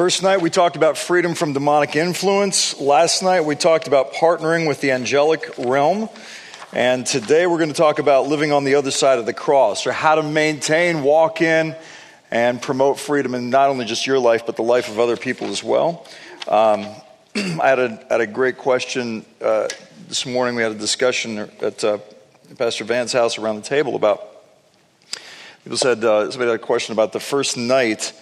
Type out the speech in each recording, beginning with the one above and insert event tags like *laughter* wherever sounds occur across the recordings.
First night, we talked about freedom from demonic influence. Last night, we talked about partnering with the angelic realm. And today, we're going to talk about living on the other side of the cross, or how to maintain, walk in, and promote freedom in not only just your life, but the life of other people as well. Um, *clears throat* I had a, had a great question uh, this morning. We had a discussion at uh, Pastor Van's house around the table about people said, uh, somebody had a question about the first night.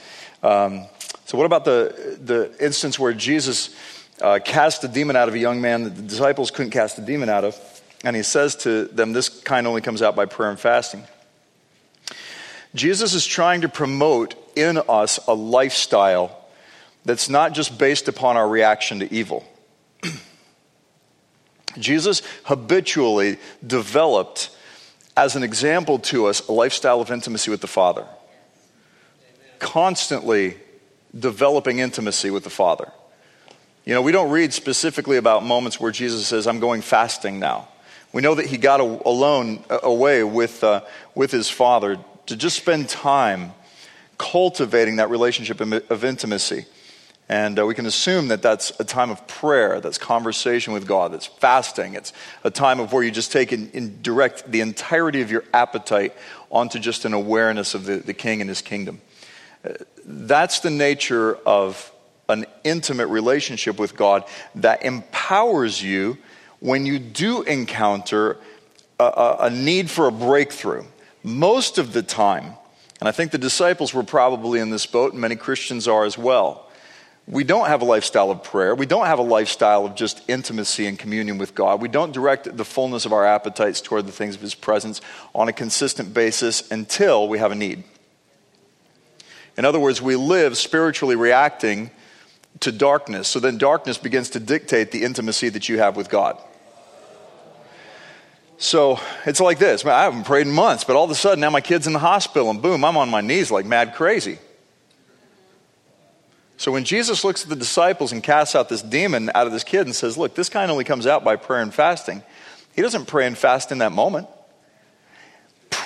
Um, so, what about the, the instance where Jesus uh, cast a demon out of a young man that the disciples couldn't cast a demon out of? And he says to them, This kind only comes out by prayer and fasting. Jesus is trying to promote in us a lifestyle that's not just based upon our reaction to evil. *clears throat* Jesus habitually developed, as an example to us, a lifestyle of intimacy with the Father. Constantly developing intimacy with the Father. You know, we don't read specifically about moments where Jesus says, I'm going fasting now. We know that he got alone, away with, uh, with his Father to just spend time cultivating that relationship of intimacy. And uh, we can assume that that's a time of prayer, that's conversation with God, that's fasting. It's a time of where you just take and direct the entirety of your appetite onto just an awareness of the, the King and his kingdom. That's the nature of an intimate relationship with God that empowers you when you do encounter a, a, need for a breakthrough. Most of the time, and I think the disciples were probably in this boat, and many Christians are as well. We don't have a lifestyle of prayer. We don't have a lifestyle of just intimacy and communion with God. We don't direct the fullness of our appetites toward the things of His presence on a consistent basis until we have a need. In other words, we live spiritually reacting to darkness. So then darkness begins to dictate the intimacy that you have with God. So it's like this. I haven't prayed in months, but all of a sudden now my kid's in the hospital and boom, I'm on my knees like mad crazy. So when Jesus looks at the disciples and casts out this demon out of this kid and says, Look, this kind only comes out by prayer and fasting, he doesn't pray and fast in that moment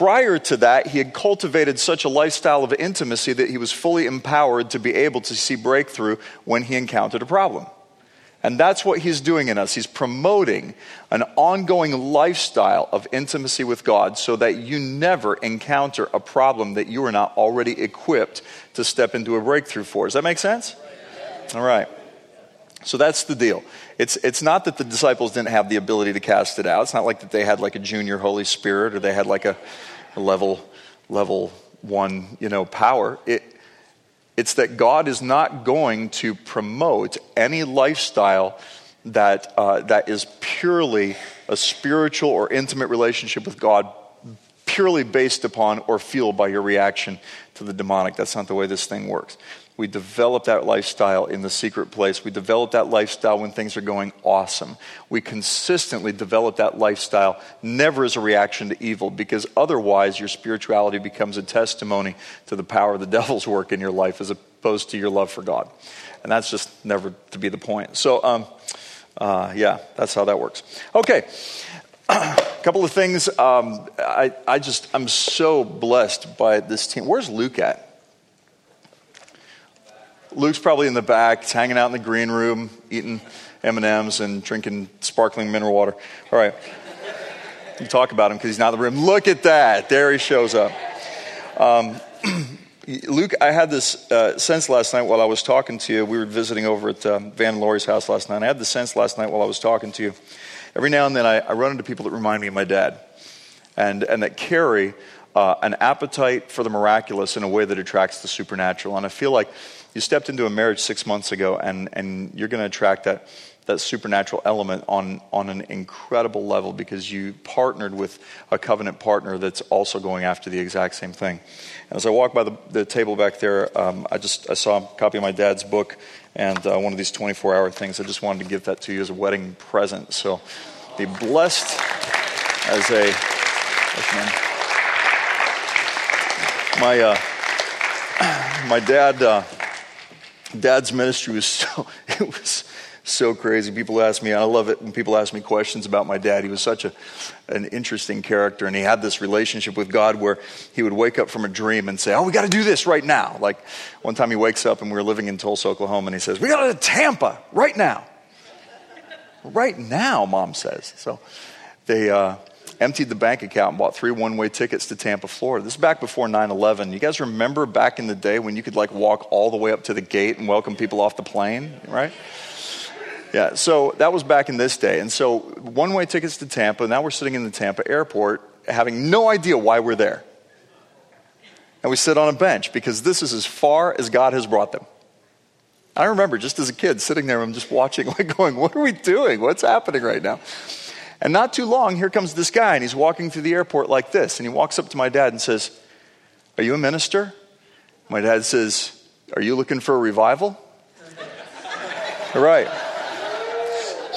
prior to that, he had cultivated such a lifestyle of intimacy that he was fully empowered to be able to see breakthrough when he encountered a problem. And that's what he's doing in us. He's promoting an ongoing lifestyle of intimacy with God so that you never encounter a problem that you are not already equipped to step into a breakthrough for. Does that make sense? All right. So that's the deal. It's, it's not that the disciples didn't have the ability to cast it out. It's not like that they had like a junior Holy Spirit or they had like a, level, level one, you know, power. It, it's that God is not going to promote any lifestyle that, uh, that is purely a spiritual or intimate relationship with God, purely based upon or fueled by your reaction to the demonic. That's not the way this thing works. We develop that lifestyle in the secret place. We develop that lifestyle when things are going awesome. We consistently develop that lifestyle, never as a reaction to evil, because otherwise your spirituality becomes a testimony to the power of the *laughs* devil's work in your life as opposed to your love for God. And that's just never to be the point. So, um, uh, yeah, that's how that works. Okay. A *clears throat* couple of things. Um, I, I just, I'm so blessed by this team. Where's Luke at? Luke's probably in the back, hanging out in the green room, eating M&Ms and drinking sparkling mineral water. All right. You talk about him because he's not in the room. Look at that. There he shows up. Um, *clears throat* Luke, I had this uh, sense last night while I was talking to you. We were visiting over at um, Van Lori's house last night. I had the sense last night while I was talking to you. Every now and then I, I run into people that remind me of my dad and, and that carry uh, an appetite for the miraculous in a way that attracts the supernatural. And I feel like you stepped into a marriage six months ago, and, and you're going to attract that, that supernatural element on, on an incredible level because you partnered with a covenant partner that's also going after the exact same thing. And as I walked by the, the table back there, um, I just I saw a copy of my dad's book and uh, one of these 24 hour things. I just wanted to give that to you as a wedding present. So be blessed as a. My, uh, my dad. Uh, Dad's ministry was so, *laughs* it was so crazy. People ask me, I love it when people ask me questions about my dad. He was such a, an interesting character, and he had this relationship with God where he would wake up from a dream and say, Oh, we got to do this right now. Like one time he wakes up and we were living in Tulsa, Oklahoma, and he says, We got to Tampa right now. right now, mom says. So they, uh, emptied the bank account and bought three one way tickets to Tampa, Florida. This is back before 9 11. You guys remember back in the day when you could like walk all the way up to the gate and welcome people off the plane, right? Yeah, so that was back in this day. And so one way tickets to Tampa. Now we're sitting in the Tampa airport having no idea why we're there. And we sit on a bench because this is as far as God has brought them. I remember just as a kid sitting there, I'm just watching, *laughs* like going, what are we doing? What's happening right now? And not too long, here comes this guy, and he's walking through the airport like this. And he walks up to my dad and says, Are you a minister? My dad says, Are you looking for a revival? All *laughs* right.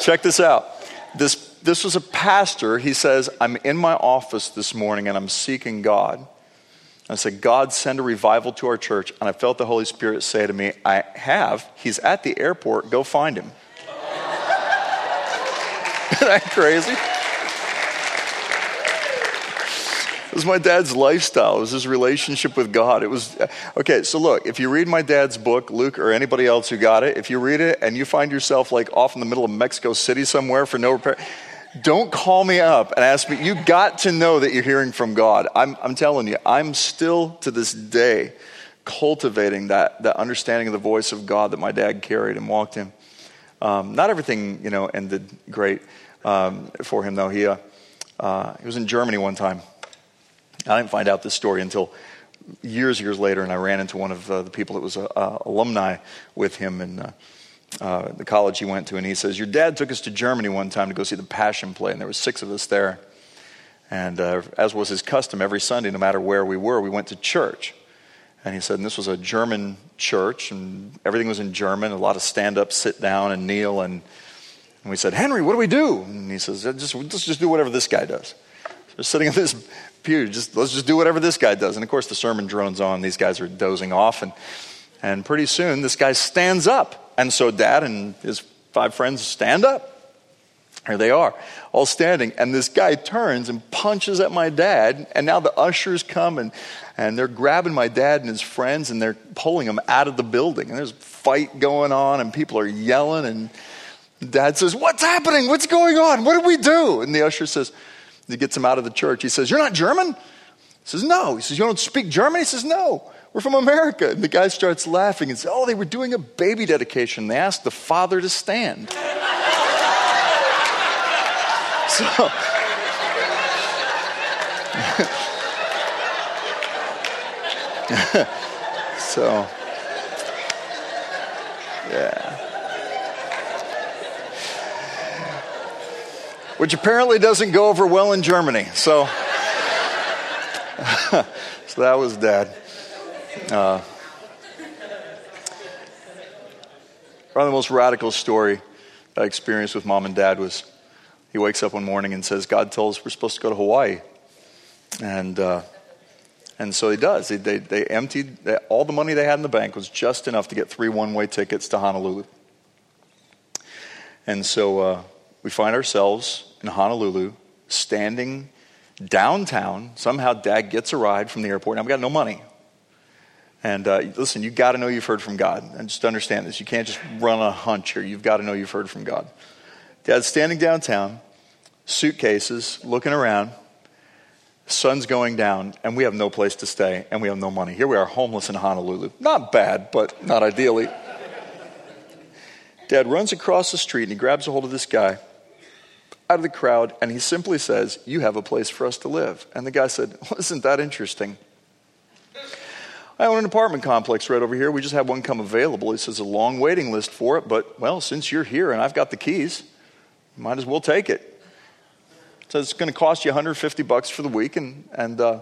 Check this out. This, this was a pastor. He says, I'm in my office this morning and I'm seeking God. I said, God, send a revival to our church. And I felt the Holy Spirit say to me, I have. He's at the airport. Go find him. *laughs* Isn't that crazy? It was my dad's lifestyle. It was his relationship with God. It was okay. So look, if you read my dad's book, Luke, or anybody else who got it, if you read it and you find yourself like off in the middle of Mexico City somewhere for no repair, don't call me up and ask me. You got to know that you're hearing from God. I'm, I'm telling you, I'm still to this day cultivating that that understanding of the voice of God that my dad carried and walked in. Um, not everything, you know, ended great um, for him, though. He, uh, uh, he was in Germany one time. I didn't find out this story until years, years later, and I ran into one of uh, the people that was a, uh, alumni with him in uh, uh, the college he went to, and he says, "Your dad took us to Germany one time to go see the Passion play, and there were six of us there. And as was his custom, every Sunday, no matter where we were, we went to church." And he said, and this was a German church, and everything was in German, a lot of stand up, sit down, and kneel, and and we said, Henry, what do we do? And he says, just, let's just do whatever this guy does. So we're sitting in this pew, just, let's just do whatever this guy does. And of course, the sermon drones on. These guys are dozing off. And, and pretty soon, this guy stands up. And so dad and his five friends stand up. Here they are, all standing. And this guy turns and punches at my dad. And now the ushers come and, and they're grabbing my dad and his friends and they're pulling him out of the building. And there's a fight going on and people are yelling. And Dad says, What's happening? What's going on? What did we do? And the usher says, He gets him out of the church. He says, You're not German? He says, No. He says, You don't speak German? He says, No. We're from America. And the guy starts laughing and says, Oh, they were doing a baby dedication. They asked the father to stand. *laughs* so. *laughs* so, yeah. Which apparently doesn't go over well in Germany. So, *laughs* so that was dad. Uh, probably the most radical story I experienced with mom and dad was he wakes up one morning and says, God told us we're supposed to go to Hawaii. And, uh, and so he does. They, they, they emptied they, all the money they had in the bank was just enough to get three one way tickets to Honolulu. And so uh, we find ourselves in Honolulu standing downtown. Somehow dad gets a ride from the airport. Now, I've got no money. And uh, listen, you've got to know you've heard from God. And just understand this. You can't just run a hunch here. You've got to know you've heard from God. Dad's standing downtown, suitcases, looking around. Sun's going down, and we have no place to stay, and we have no money. Here we are, homeless in Honolulu. Not bad, but not ideally. Dad runs across the street and he grabs a hold of this guy out of the crowd and he simply says, You have a place for us to live. And the guy said, well, Isn't that interesting? I own an apartment complex right over here. We just had one come available. He says, A long waiting list for it, but well, since you're here and I've got the keys, might as well take it. So it's going to cost you 150 bucks for the week, and, and uh,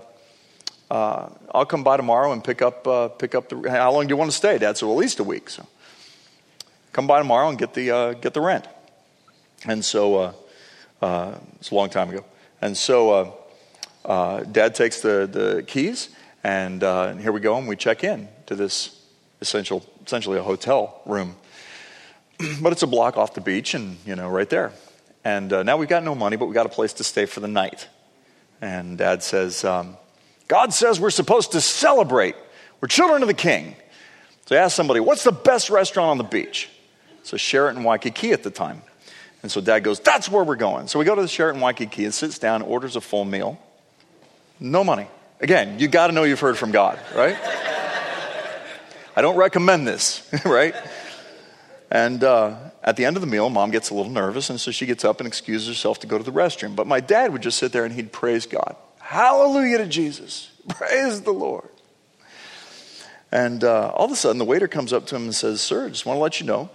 uh, I'll come by tomorrow and pick up, uh, pick up the. How long do you want to stay, Dad? So at least a week. So come by tomorrow and get the, uh, get the rent. And so uh, it's a long time ago. And so uh, uh, dad takes the, the keys, and, uh, and here we go, and we check in to this essential, essentially a hotel room. *clears throat* but it's a block off the beach and, you know, right there. And now we've got no money, but we've got a place to stay for the night. And dad says, um, God says we're supposed to celebrate. We're children of the king. So I asked somebody, what's the best restaurant on the beach? So Sheraton Waikiki at the time. And so dad goes, that's where we're going. So we go to the Sheraton Waikiki and sits down, orders a full meal. No money. Again, you got to know you've heard from God, right? I don't recommend this, *laughs* right? And uh, at the end of the meal, mom gets a little nervous, and so she gets up and excuses herself to go to the restroom. But my dad would just sit there and he'd praise God. Hallelujah to Jesus. Praise the Lord. And uh, all of a sudden, the waiter comes up to him and says, Sir, just want to let you know,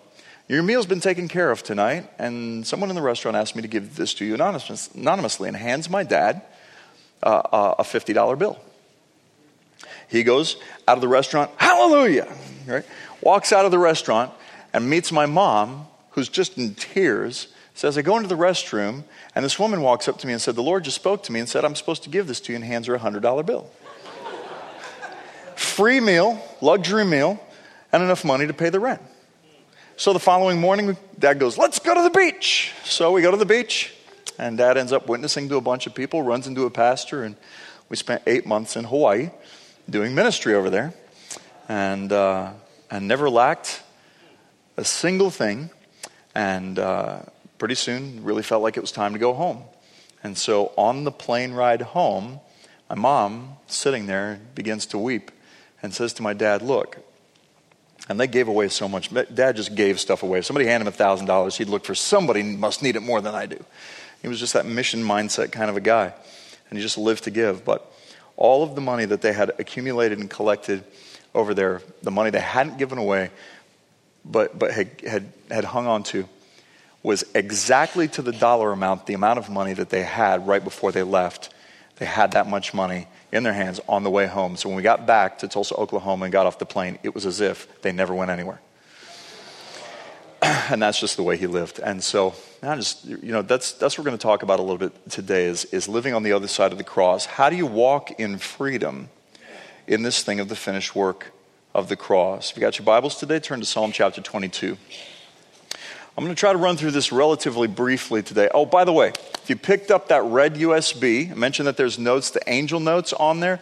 your meal's been taken care of tonight, and someone in the restaurant asked me to give this to you anonymous, anonymously and hands my dad uh, uh a $50 bill. He goes out of the restaurant, hallelujah, right? Walks out of the restaurant and meets my mom, who's just in tears, says, I go into the restroom, and this woman walks up to me and said, The Lord just spoke to me and said, I'm supposed to give this to you, and hands her a $100 bill free meal, luxury meal, and enough money to pay the rent. So the following morning, dad goes, Let's go to the beach. So we go to the beach, and dad ends up witnessing to a bunch of people, runs into a pastor, and we spent eight months in Hawaii doing ministry over there and, uh, and never lacked a single thing. And uh, pretty soon, really felt like it was time to go home. And so on the plane ride home, my mom, sitting there, begins to weep and says to my dad, Look, and they gave away so much. Dad just gave stuff away. If somebody handed him $1,000, he'd look for somebody must need it more than I do. He was just that mission mindset kind of a guy. And he just lived to give. But all of the money that they had accumulated and collected over there, the money they hadn't given away, but, but had, had, had hung on to, was exactly to the dollar amount, the amount of money that they had right before they left. They had that much money in their hands on the way home. So when we got back to Tulsa, Oklahoma, and got off the plane, it was as if they never went anywhere. *clears throat* and that's just the way he lived. And so, just, you know, that's, that's what we're going to talk about a little bit today is, is living on the other side of the cross. How do you walk in freedom in this thing of the finished work of the cross? If you got your Bibles today, turn to Psalm chapter 22. I'm going to try to run through this relatively briefly today. Oh, by the way, if you picked up that red USB, I mentioned that there's notes, the angel notes on there,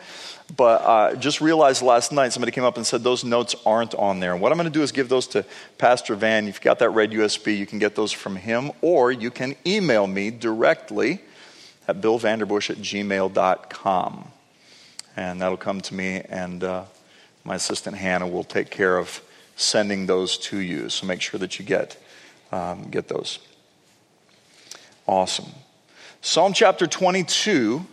but uh, just realized last night somebody came up and said those notes aren't on there. And what I'm going to do is give those to Pastor Van. If you've got that red USB, you can get those from him, or you can email me directly at billvanderbush at gmail.com. And that'll come to me, and uh, my assistant Hannah will take care of sending those to you. So make sure that you get um, get those. Awesome. Psalm chapter 22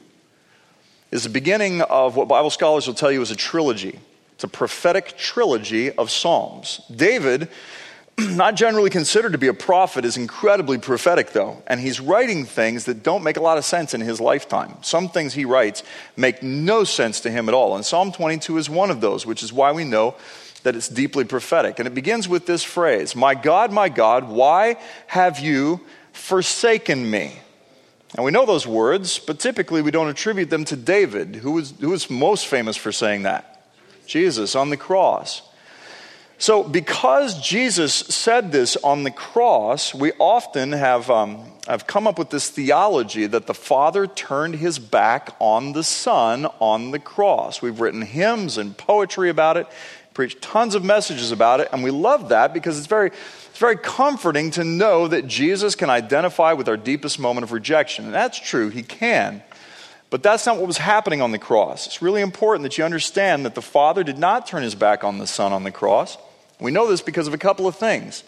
is the beginning of what Bible scholars will tell you is a trilogy. It's a prophetic trilogy of Psalms. David, *clears throat* not generally considered to be a prophet, is incredibly prophetic, though, and he's writing things that don't make a lot of sense in his lifetime. Some things he writes make no sense to him at all, and Psalm 22 is one of those, which is why we know that it's deeply prophetic. And it begins with this phrase My God, my God, why have you forsaken me? And we know those words, but typically we don't attribute them to David, who was, who was most famous for saying that Jesus on the cross. So, because Jesus said this on the cross, we often have, um, have come up with this theology that the Father turned his back on the Son on the cross. We've written hymns and poetry about it preached tons of messages about it, and we love that because it's very, it's very comforting to know that Jesus can identify with our deepest moment of rejection. And that's true, he can. But that's not what was happening on the cross. It's really important that you understand that the Father did not turn his back on the Son on the cross. We know this because of a couple of things.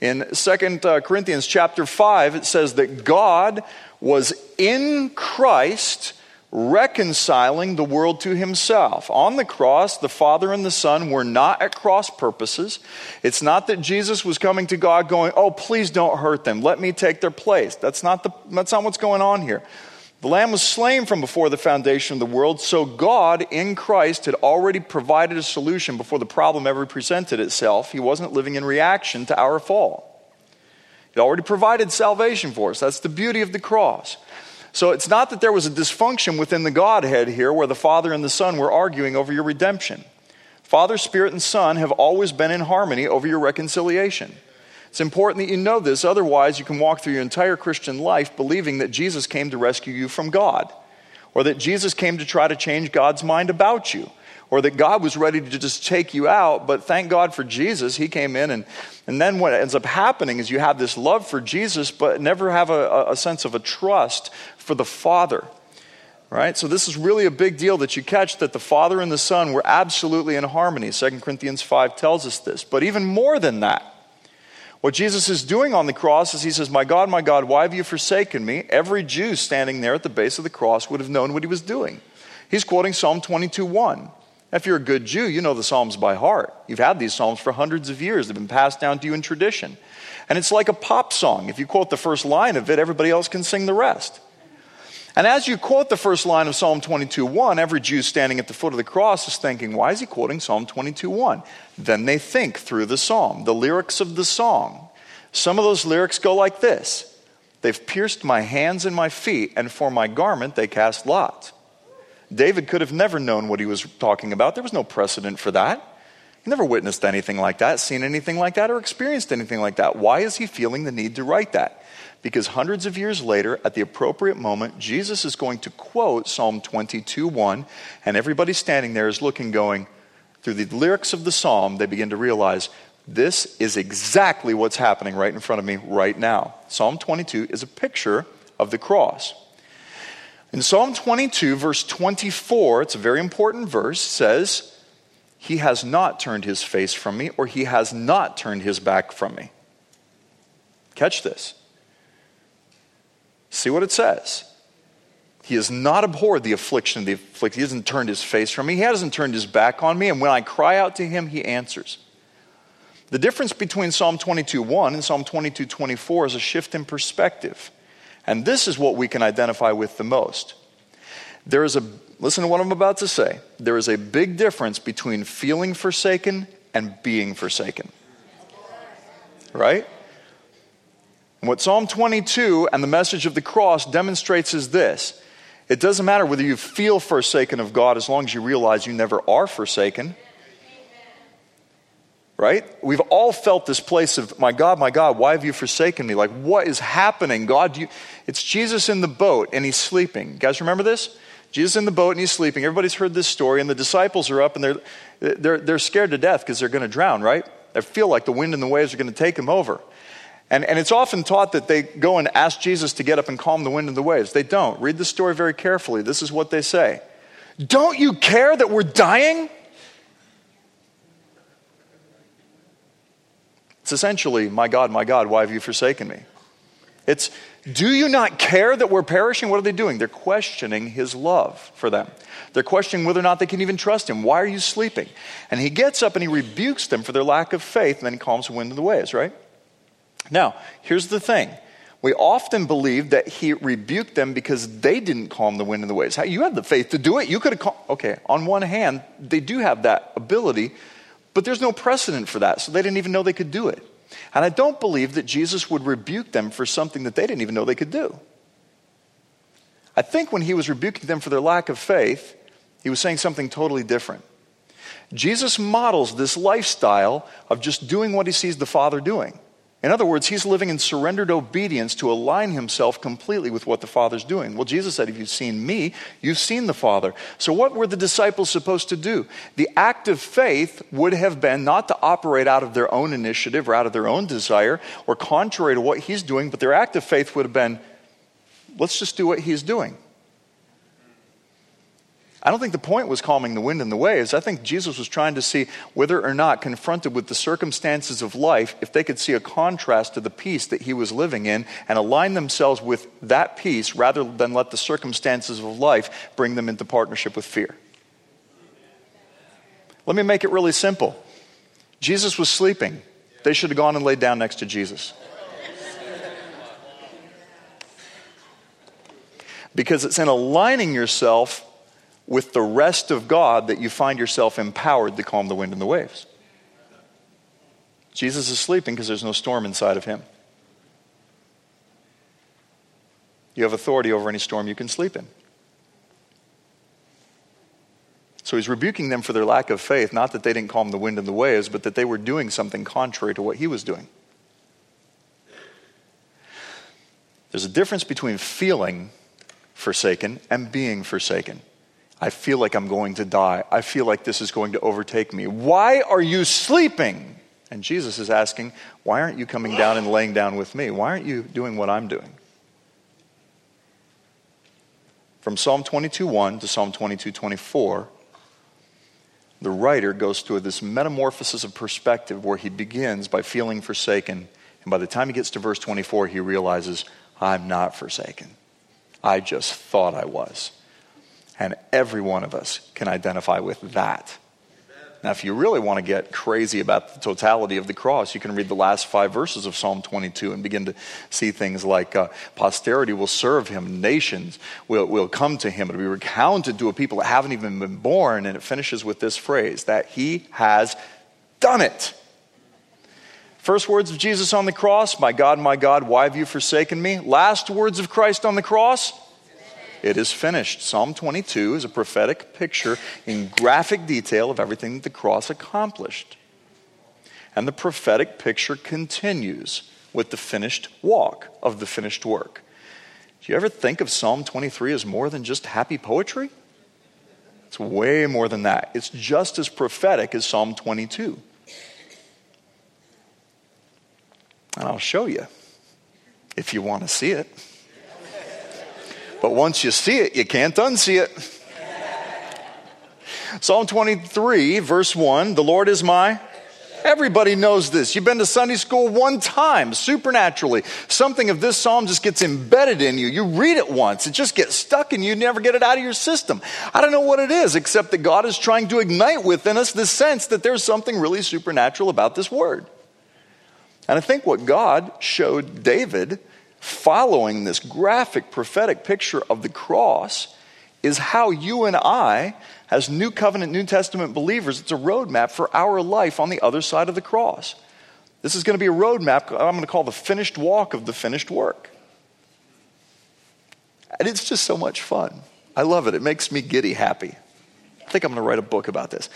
In 2 uh, Corinthians chapter 5, it says that God was in Christ reconciling the world to himself. On the cross, the Father and the Son were not at cross purposes. It's not that Jesus was coming to God going, Oh, please don't hurt them. Let me take their place. That's not, the, that's not what's going on here. The Lamb was slain from before the foundation of the world, so God in Christ had already provided a solution before the problem ever presented itself. He wasn't living in reaction to our fall. He already provided salvation for us. That's the beauty of the cross. So it's not that there was a dysfunction within the Godhead here where the Father and the Son were arguing over your redemption. Father, Spirit, and Son have always been in harmony over your reconciliation. It's important that you know this, otherwise, you can walk through your entire Christian life believing that Jesus came to rescue you from God, or that Jesus came to try to change God's mind about you, or that God was ready to just take you out. But thank God for Jesus, He came in. And, and then what ends up happening is you have this love for Jesus, but never have a, a sense of a trust for the Father. Right? So this is really a big deal that you catch that the Father and the Son were absolutely in harmony. 2 Corinthians 5 tells us this. But even more than that, what Jesus is doing on the cross is he says, My God, my God, why have you forsaken me? Every Jew standing there at the base of the cross would have known what he was doing. He's quoting Psalm 22 1. If you're a good Jew, you know the Psalms by heart. You've had these Psalms for hundreds of years, they've been passed down to you in tradition. And it's like a pop song. If you quote the first line of it, everybody else can sing the rest. And as you quote the first line of Psalm 22 1, every Jew standing at the foot of the cross is thinking, why is he quoting Psalm 22 1? Then they think through the psalm, the lyrics of the song. Some of those lyrics go like this They've pierced my hands and my feet, and for my garment they cast lots. David could have never known what he was talking about. There was no precedent for that. He never witnessed anything like that, seen anything like that, or experienced anything like that. Why is he feeling the need to write that? Because hundreds of years later, at the appropriate moment, Jesus is going to quote Psalm 22 1, and everybody standing there is looking, going, through the lyrics of the psalm, they begin to realize this is exactly what's happening right in front of me right now. Psalm 22 is a picture of the cross. In Psalm 22, verse 24, it's a very important verse, says, He has not turned his face from me, or he has not turned his back from me. Catch this. See what it says. He has not abhorred the affliction of the afflicted. He hasn't turned his face from me. He hasn't turned his back on me. And when I cry out to him, he answers. The difference between Psalm 22:1 and Psalm 22:24 is a shift in perspective. And this is what we can identify with the most. There is a listen to what I'm about to say. There is a big difference between feeling forsaken and being forsaken. Right? What Psalm 22 and the message of the cross demonstrates is this it doesn't matter whether you feel forsaken of God as long as you realize you never are forsaken. Right? We've all felt this place of, my God, my God, why have you forsaken me? Like, what is happening? God, you... it's Jesus in the boat and he's sleeping. You guys remember this? Jesus in the boat and he's sleeping. Everybody's heard this story, and the disciples are up and they're, they're, they're scared to death because they're going to drown, right? They feel like the wind and the waves are going to take them over. And, and it's often taught that they go and ask Jesus to get up and calm the wind and the waves. They don't. Read the story very carefully. This is what they say Don't you care that we're dying? It's essentially, My God, my God, why have you forsaken me? It's, Do you not care that we're perishing? What are they doing? They're questioning his love for them. They're questioning whether or not they can even trust him. Why are you sleeping? And he gets up and he rebukes them for their lack of faith, and then he calms the wind and the waves, right? Now, here's the thing. We often believe that he rebuked them because they didn't calm the wind and the waves. You had the faith to do it. You could have calmed. Okay, on one hand, they do have that ability, but there's no precedent for that, so they didn't even know they could do it. And I don't believe that Jesus would rebuke them for something that they didn't even know they could do. I think when he was rebuking them for their lack of faith, he was saying something totally different. Jesus models this lifestyle of just doing what he sees the Father doing. In other words, he's living in surrendered obedience to align himself completely with what the Father's doing. Well, Jesus said, If you've seen me, you've seen the Father. So, what were the disciples supposed to do? The act of faith would have been not to operate out of their own initiative or out of their own desire or contrary to what he's doing, but their act of faith would have been, Let's just do what he's doing. I don't think the point was calming the wind and the waves. I think Jesus was trying to see whether or not, confronted with the circumstances of life, if they could see a contrast to the peace that he was living in and align themselves with that peace rather than let the circumstances of life bring them into partnership with fear. Let me make it really simple. Jesus was sleeping. They should have gone and laid down next to Jesus. Because it's in aligning yourself with the rest of God that you find yourself empowered to calm the wind and the waves. Jesus is sleeping because there's no storm inside of him. You have authority over any storm you can sleep in. So he's rebuking them for their lack of faith, not that they didn't calm the wind and the waves, but that they were doing something contrary to what he was doing. There's a difference between feeling forsaken and being forsaken. I feel like I'm going to die. I feel like this is going to overtake me. Why are you sleeping? And Jesus is asking, Why aren't you coming down and laying down with me? Why aren't you doing what I'm doing? From Psalm 22:1 to Psalm 22:24, the writer goes through this metamorphosis of perspective where he begins by feeling forsaken, and by the time he gets to verse 24, he realizes, I'm not forsaken. I just thought I was. And every one of us can identify with that. Now, if you really want to get crazy about the totality of the cross, you can read the last five verses of Psalm 22 and begin to see things like uh, posterity will serve him, nations will, will come to him. It'll be recounted to a people that haven't even been born. And it finishes with this phrase that he has done it. First words of Jesus on the cross, My God, my God, why have you forsaken me? Last words of Christ on the cross, it is finished. Psalm 22 is a prophetic picture in graphic detail of everything that the cross accomplished. And the prophetic picture continues with the finished walk of the finished work. Do you ever think of Psalm 23 as more than just happy poetry? It's way more than that. It's just as prophetic as Psalm 22. And I'll show you if you want to see it. But once you see it, you can't unsee it. Psalm 23, verse 1 The Lord is my. Everybody knows this. You've been to Sunday school one time, supernaturally. Something of this psalm just gets embedded in you. You read it once, it just gets stuck in you, never get it out of your system. I don't know what it is, except that God is trying to ignite within us this sense that there's something really supernatural about this word. And I think what God showed David following this graphic prophetic picture of the cross is how you and I, as New Covenant, New Testament believers, it's a roadmap for our life on the other side of the cross. This is going to be a roadmap I'm going to call the finished walk of the finished work. And it's just so much fun. I love it. It makes me giddy happy. I think I'm going to write a book about this.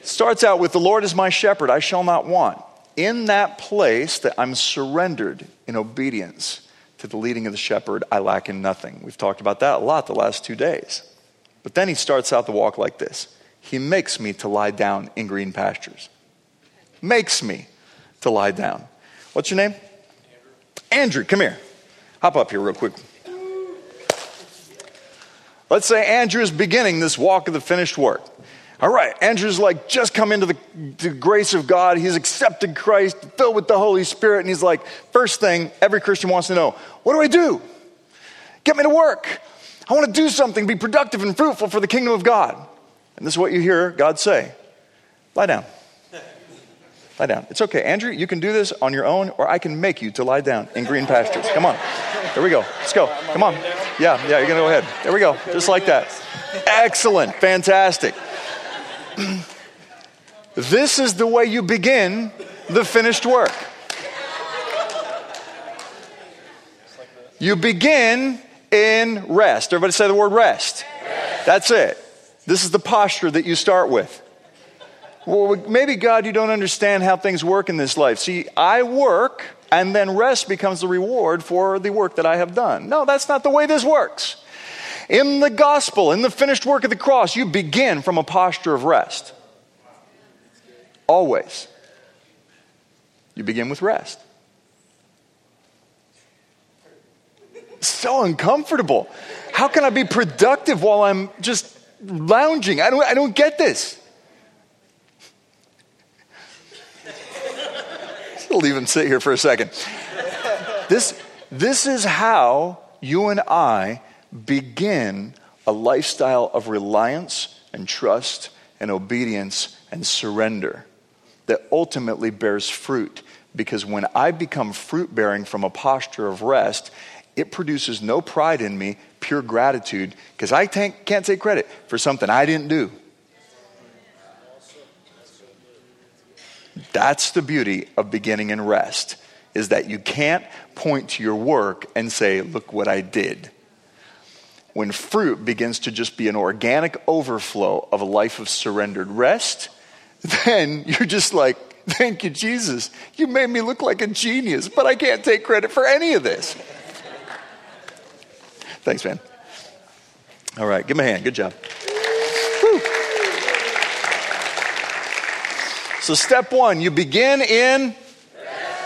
It starts out with The Lord is my shepherd, I shall not want. In that place that I'm surrendered in obedience to the leading of the shepherd, I lack in nothing. We've talked about that a lot the last two days. But then he starts out the walk like this He makes me to lie down in green pastures. Makes me to lie down. What's your name? Andrew. Andrew, come here. Hop up here real quick. Let's say Andrew is beginning this walk of the finished work. All right, Andrew's like just come into the, the, grace of God. He's accepted Christ, filled with the Holy Spirit, and he's like, first thing every Christian wants to know what do I do? Get me to work. I want to do something, be productive and fruitful for the kingdom of God. And this is what you hear God say lie down. Lie down. It's okay. Andrew, you can do this on your own, or I can make you to lie down in green pastures. Come on. There we go. Let's go. Come on. Yeah, yeah, you're going to go ahead. There we go. Just like that. Excellent. Fantastic. *clears throat* this is the way you begin the finished work. You begin in rest. Everybody say the word rest. rest. That's it. This is the posture that you start with. Well, maybe God, you don't understand how things work in this life. See, I work, and then rest becomes the reward for the work that I have done. No, that's not the way this works. In the gospel, in the finished work of the cross, you begin from a posture of rest. Always. You begin with rest. So uncomfortable. How can I be productive while I'm just lounging? I don't, I don't get this. *laughs* Leave him sit here for a second. This, this is how you and I begin a lifestyle of reliance and trust and obedience and surrender that ultimately bears fruit. Because when I become fruit bearing from a posture of rest, it produces no pride in me, pure gratitude, because I can't take credit for something I didn't do. That's the beauty of beginning in rest, is that you can't point to your work and say, look what I did when fruit begins to just be an organic overflow of a life of surrendered rest, *laughs* then you're just like, thank you, Jesus. You made me look like a genius, but I can't take credit for any of this. Thanks, man. All right, give him a hand. Good job. So, step one, you begin in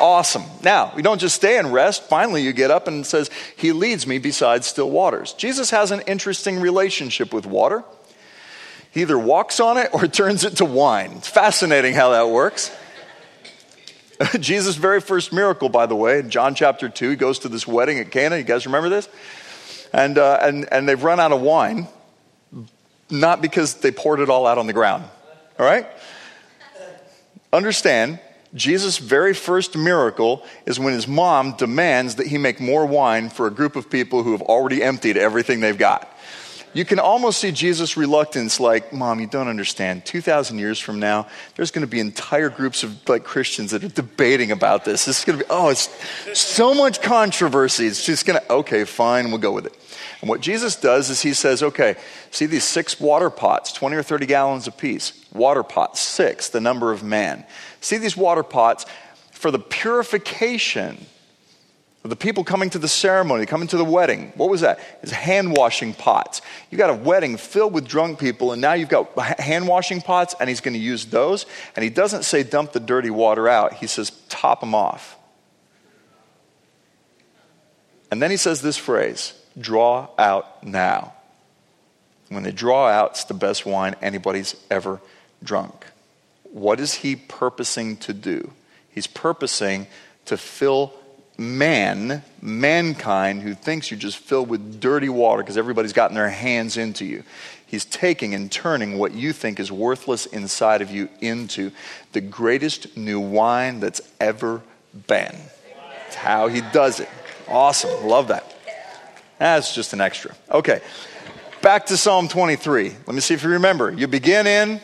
awesome. Now, we don't just stay in rest. Finally, you get up and says, He leads me beside still waters. Jesus has an interesting relationship with water. He either walks on it or *laughs* turns it to wine. It's fascinating how that works. *laughs* Jesus' very first miracle, by the way, in John chapter 2, he goes to this wedding at Cana. You guys remember this? And, uh, and, and they've run out of wine, not because they poured it all out on the ground. All right? Understand, Jesus' very first miracle is when his mom demands that he make more wine for a group of people who have already emptied everything they've got. You can almost see Jesus' reluctance, like, Mom, you don't understand. 2,000 years from now, there's going to be entire groups of like Christians that are debating about this. It's going to be, oh, it's so much controversy. It's just going to, okay, fine, we'll go with it. And what Jesus does is he says, okay, see these six water pots, 20 or 30 gallons apiece. Water pots, six, the number of man. See these water pots for the purification of the people coming to the ceremony, coming to the wedding. What was that? It's hand washing pots. You got a wedding filled with drunk people, and now you've got hand washing pots, and he's going to use those. And he doesn't say dump the dirty water out, he says top them off. And then he says this phrase draw out now. When they draw out, it's the best wine anybody's ever drunk. What is he purposing to do? He's purposing to fill man, mankind, who thinks you're just filled with dirty water because everybody's gotten their hands into you. He's taking and turning what you think is worthless inside of you into the greatest new wine that's ever been. That's how he does it. Awesome. Love that. That's just an extra. Okay. Back to Psalm 23. Let me see if you remember. You begin in.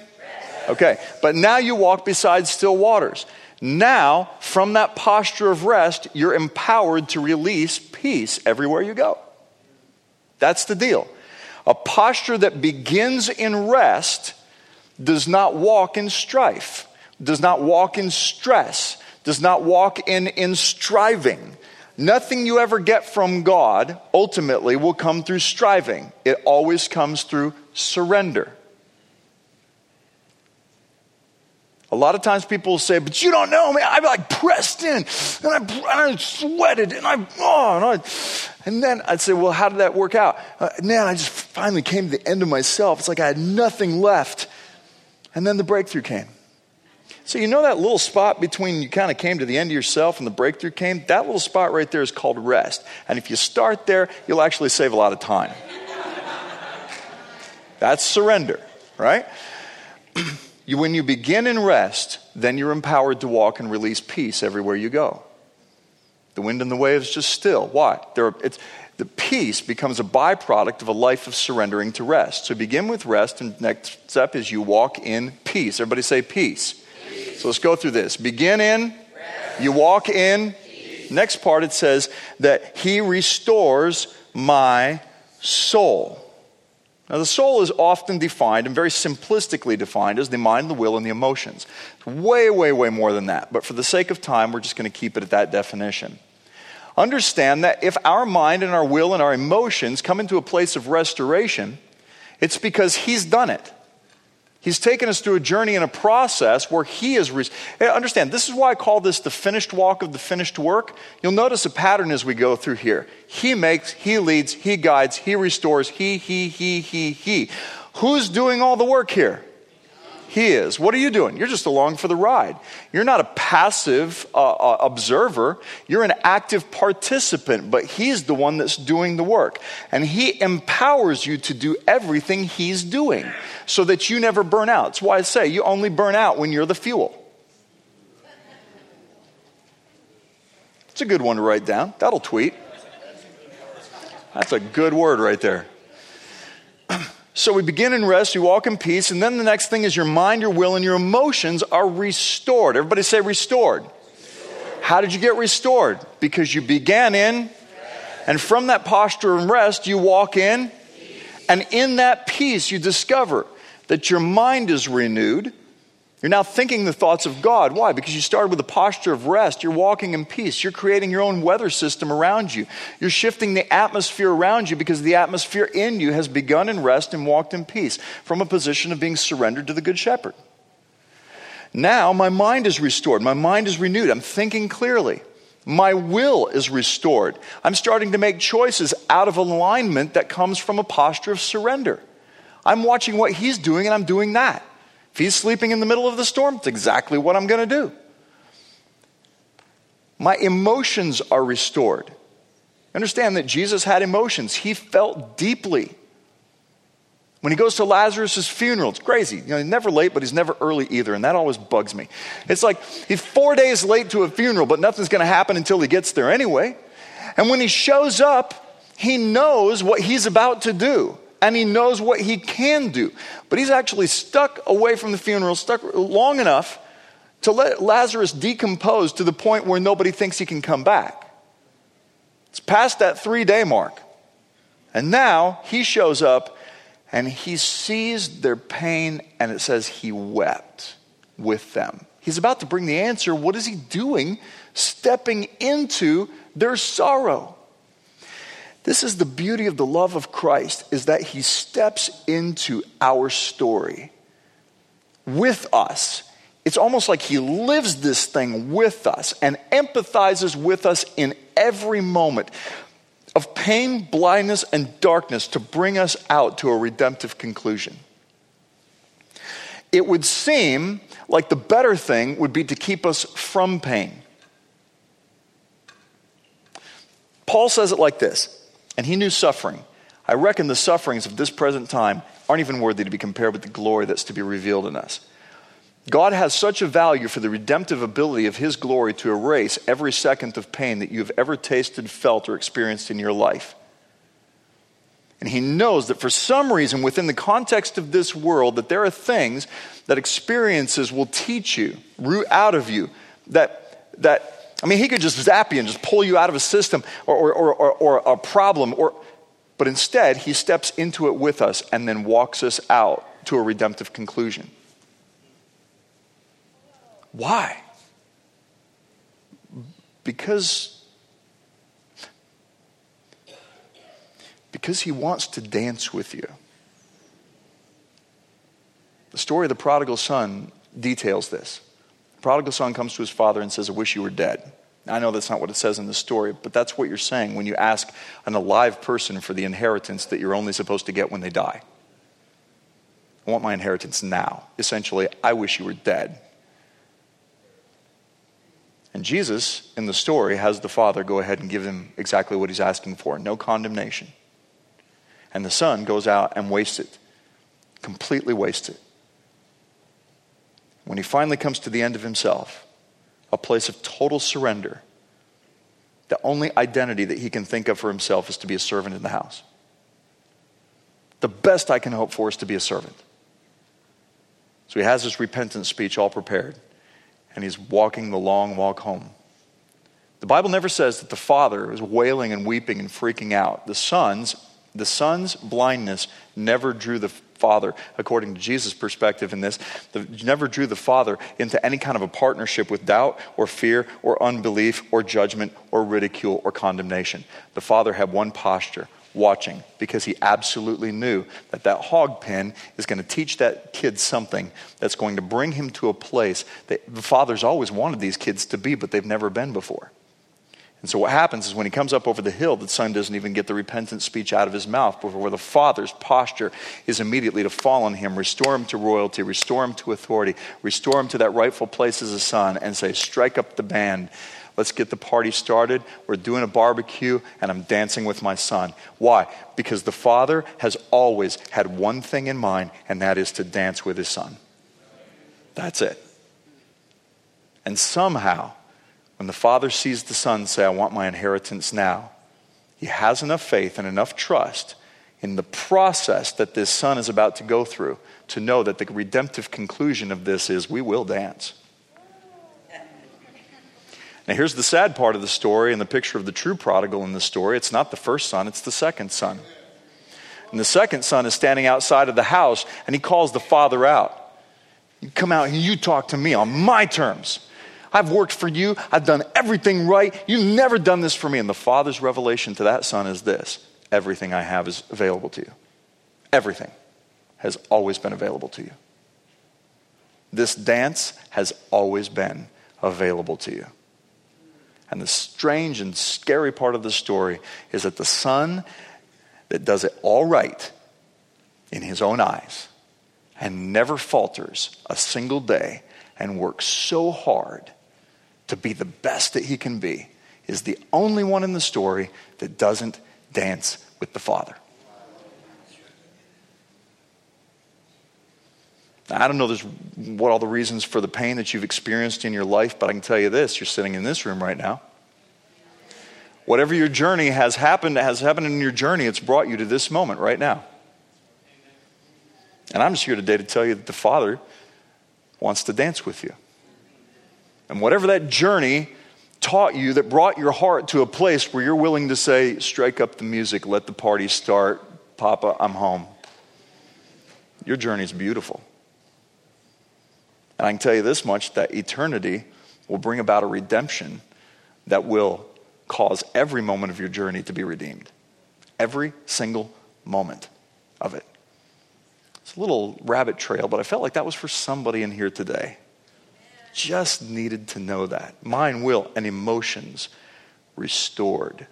Okay. But now you walk beside still waters. Now, from that posture of rest, you're empowered to release peace everywhere you go. That's the deal. A posture that begins in rest does not walk in strife, does not walk in stress, does not walk in, in striving. Nothing you ever get from God ultimately will come through striving. It always comes through surrender. A lot of times people will say, but you don't know, man. I like pressed in and I, and I sweated and I, oh, and, I, and then I'd say, well, how did that work out? Uh, man, I just finally came to the end of myself. It's like I had nothing left. And then the breakthrough came. So, you know that little spot between you kind of came to the end of yourself and the breakthrough came? That little spot right there is called rest. And if you start there, you'll actually save a lot of time. *laughs* That's surrender, right? *clears throat* You, when you begin in rest, then you're empowered to walk and release peace everywhere you go. The wind and the waves just still. Why? There are, the peace becomes a byproduct of a life of surrendering to rest. So begin with rest, and next step is you walk in peace. Everybody say peace. peace. So let's go through this. Begin in, rest. you walk in. Peace. Next part it says that he restores my soul. Now, the soul is often defined and very simplistically defined as the mind, the will, and the emotions. Way, way, way more than that. But for the sake of time, we're just going to keep it at that definition. Understand that if our mind and our will and our emotions come into a place of restoration, it's because He's done it. He's taken us through a journey and a process where He is. Re- Understand, this is why I call this the finished walk of the finished work. You'll notice a pattern as we go through here. He makes, He leads, He guides, He restores, He, He, He, He, He. Who's doing all the work here? He is. What are you doing? You're just along for the ride. You're not a passive uh, uh, observer, you're an active participant, but He's the one that's doing the work. And He empowers you to do everything He's doing so that you never burn out. That's why I say you only burn out when you're the fuel. It's a good one to write down. That'll tweet. That's a good word right there. So we begin in rest, we walk in peace, and then the next thing is your mind, your will, and your emotions are restored. Everybody say restored. restored. How did you get restored? Because you began in, and from that posture and rest, you walk in, and in that peace, you discover that your mind is renewed, You're now thinking the thoughts of God. Why? Because you started with a posture of rest. You're walking in peace. You're creating your own weather system around you. You're shifting the atmosphere around you because the atmosphere in you has begun in rest and walked in peace from a position of being surrendered to the Good Shepherd. Now my mind is restored. My mind is renewed. I'm thinking clearly. My will is restored. I'm starting to make choices out of alignment that comes from a posture of surrender. I'm watching what he's doing and I'm doing that. If he's sleeping in the middle of the storm, it's exactly what I'm going to do. My emotions are restored. Understand that Jesus had emotions. He felt deeply. When he goes to Lazarus' funeral, it's crazy. You know, he's never late, but he's never early either, and that always bugs me. It's like he's four days late to a funeral, but nothing's going to happen until he gets there anyway. And when he shows up, he knows what he's about to do and he knows what he can do. But he's actually stuck away from the funeral, stuck long enough to let Lazarus decompose to the point where nobody thinks he can come back. It's past that three day mark. And now he shows up and he sees their pain, and it says he wept with them. He's about to bring the answer. What is he doing? Stepping into their sorrow. This is the beauty of the love of Christ is that he steps into our story with us. It's almost like he lives this thing with us and empathizes with us in every moment of pain, blindness, and darkness to bring us out to a redemptive conclusion. It would seem like the better thing would be to keep us from pain. Paul says it like this and he knew suffering. I reckon the sufferings of this present time aren't even worthy to be compared with the glory that's to be revealed in us. God has such a value for the redemptive ability of His glory to erase every second of pain that you've ever tasted, felt, or experienced in your life. And He knows that for some reason, within the context of this world, that there are things that experiences will teach you, root out of you, that, that I mean, he could just zap you and just pull you out of a system or, or, or, or, a problem, or, but instead, he steps into it with us and then walks us out to a redemptive conclusion. Why? Because, because he wants to dance with you. The story of the prodigal son details this prodigal son comes to his father and says, I wish you were dead. I know that's not what it says in the story, but that's what you're saying when you ask an alive person for the inheritance that you're only supposed to get when they die. I want my inheritance now. Essentially, I wish you were dead. And Jesus, in the story, has the father go ahead and give him exactly what he's asking for no condemnation. And the son goes out and wastes it, completely wastes it. When he finally comes to the end of himself, a place of total surrender, the only identity that he can think of for himself is to be a servant in the house. The best I can hope for is to be a servant. So he has his repentance speech all prepared, and he's walking the long walk home. The Bible never says that the father is wailing and weeping and freaking out. The son's, the son's blindness never drew the father, according to Jesus' perspective in this, the, never drew the father into any kind of a partnership with doubt or fear or unbelief or judgment or ridicule or condemnation. The father had one posture watching because he absolutely knew that that hog pen is going to teach that kid something that's going to bring him to a place that the father's always wanted these kids to be, but they've never been before. And so what happens is when he comes up over the hill, the son doesn't even get the repentant speech out of his mouth, before the father's posture is immediately to fall on him, restore him to royalty, restore him to authority, restore him to that rightful place as a son, and say, strike up the band. Let's get the party started. We're doing a barbecue, and I'm dancing with my son. Why? Because the father has always had one thing in mind, and that is to dance with his son. That's it. And somehow, when the father sees the son say, I want my inheritance now, he has enough faith and enough trust in the process that this son is about to go through to know that the redemptive conclusion of this is we will dance. Now, here's the sad part of the story and the picture of the true prodigal in the story. It's not the first son, it's the second son. And the second son is standing outside of the house and he calls the father out. You come out and you talk to me on my terms. I've worked for you. I've done everything right. You've never done this for me. And the Father's revelation to that son is this everything I have is available to you. Everything has always been available to you. This dance has always been available to you. And the strange and scary part of the story is that the son that does it all right in his own eyes and never falters a single day and works so hard to be the best that he can be is the only one in the story that doesn't dance with the Father. I don't know what all the reasons for the pain that you've experienced in your life, but I can tell you this you're sitting in this room right now. Whatever your journey has happened, has happened in your journey, it's brought you to this moment right now. And I'm just here today to tell you that the Father wants to dance with you. And whatever that journey taught you that brought your heart to a place where you're willing to say, strike up the music, let the party start, Papa, I'm home. Your journey is beautiful. And I can tell you this much that eternity will bring about a redemption that will cause every moment of your journey to be redeemed. Every single moment of it. It's a little rabbit trail, but I felt like that was for somebody in here today. Just needed to know that. Mind, will, and emotions restored.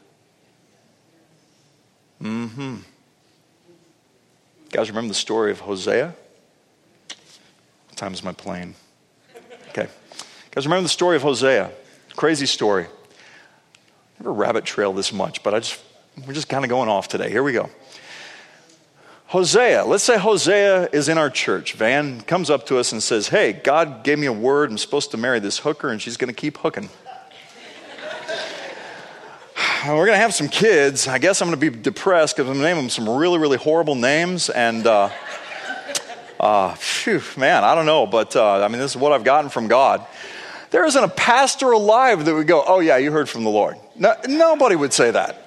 Mm hmm. Guys, remember the story of Hosea? What time is my plane? Okay. Guys, remember the story of Hosea? Crazy story. Never rabbit trail this much, but I just we're just kind of going off today. Here we go. Hosea, let's say Hosea is in our church. Van comes up to us and says, Hey, God gave me a word. I'm supposed to marry this hooker, and she's going to keep hooking. *sighs* We're going to have some kids. I guess I'm going to be depressed because I'm going to name them some really, really horrible names. And uh, uh, phew, man, I don't know, but uh, I mean, this is what I've gotten from God. There isn't a pastor alive that would go, Oh, yeah, you heard from the Lord. No, nobody would say that.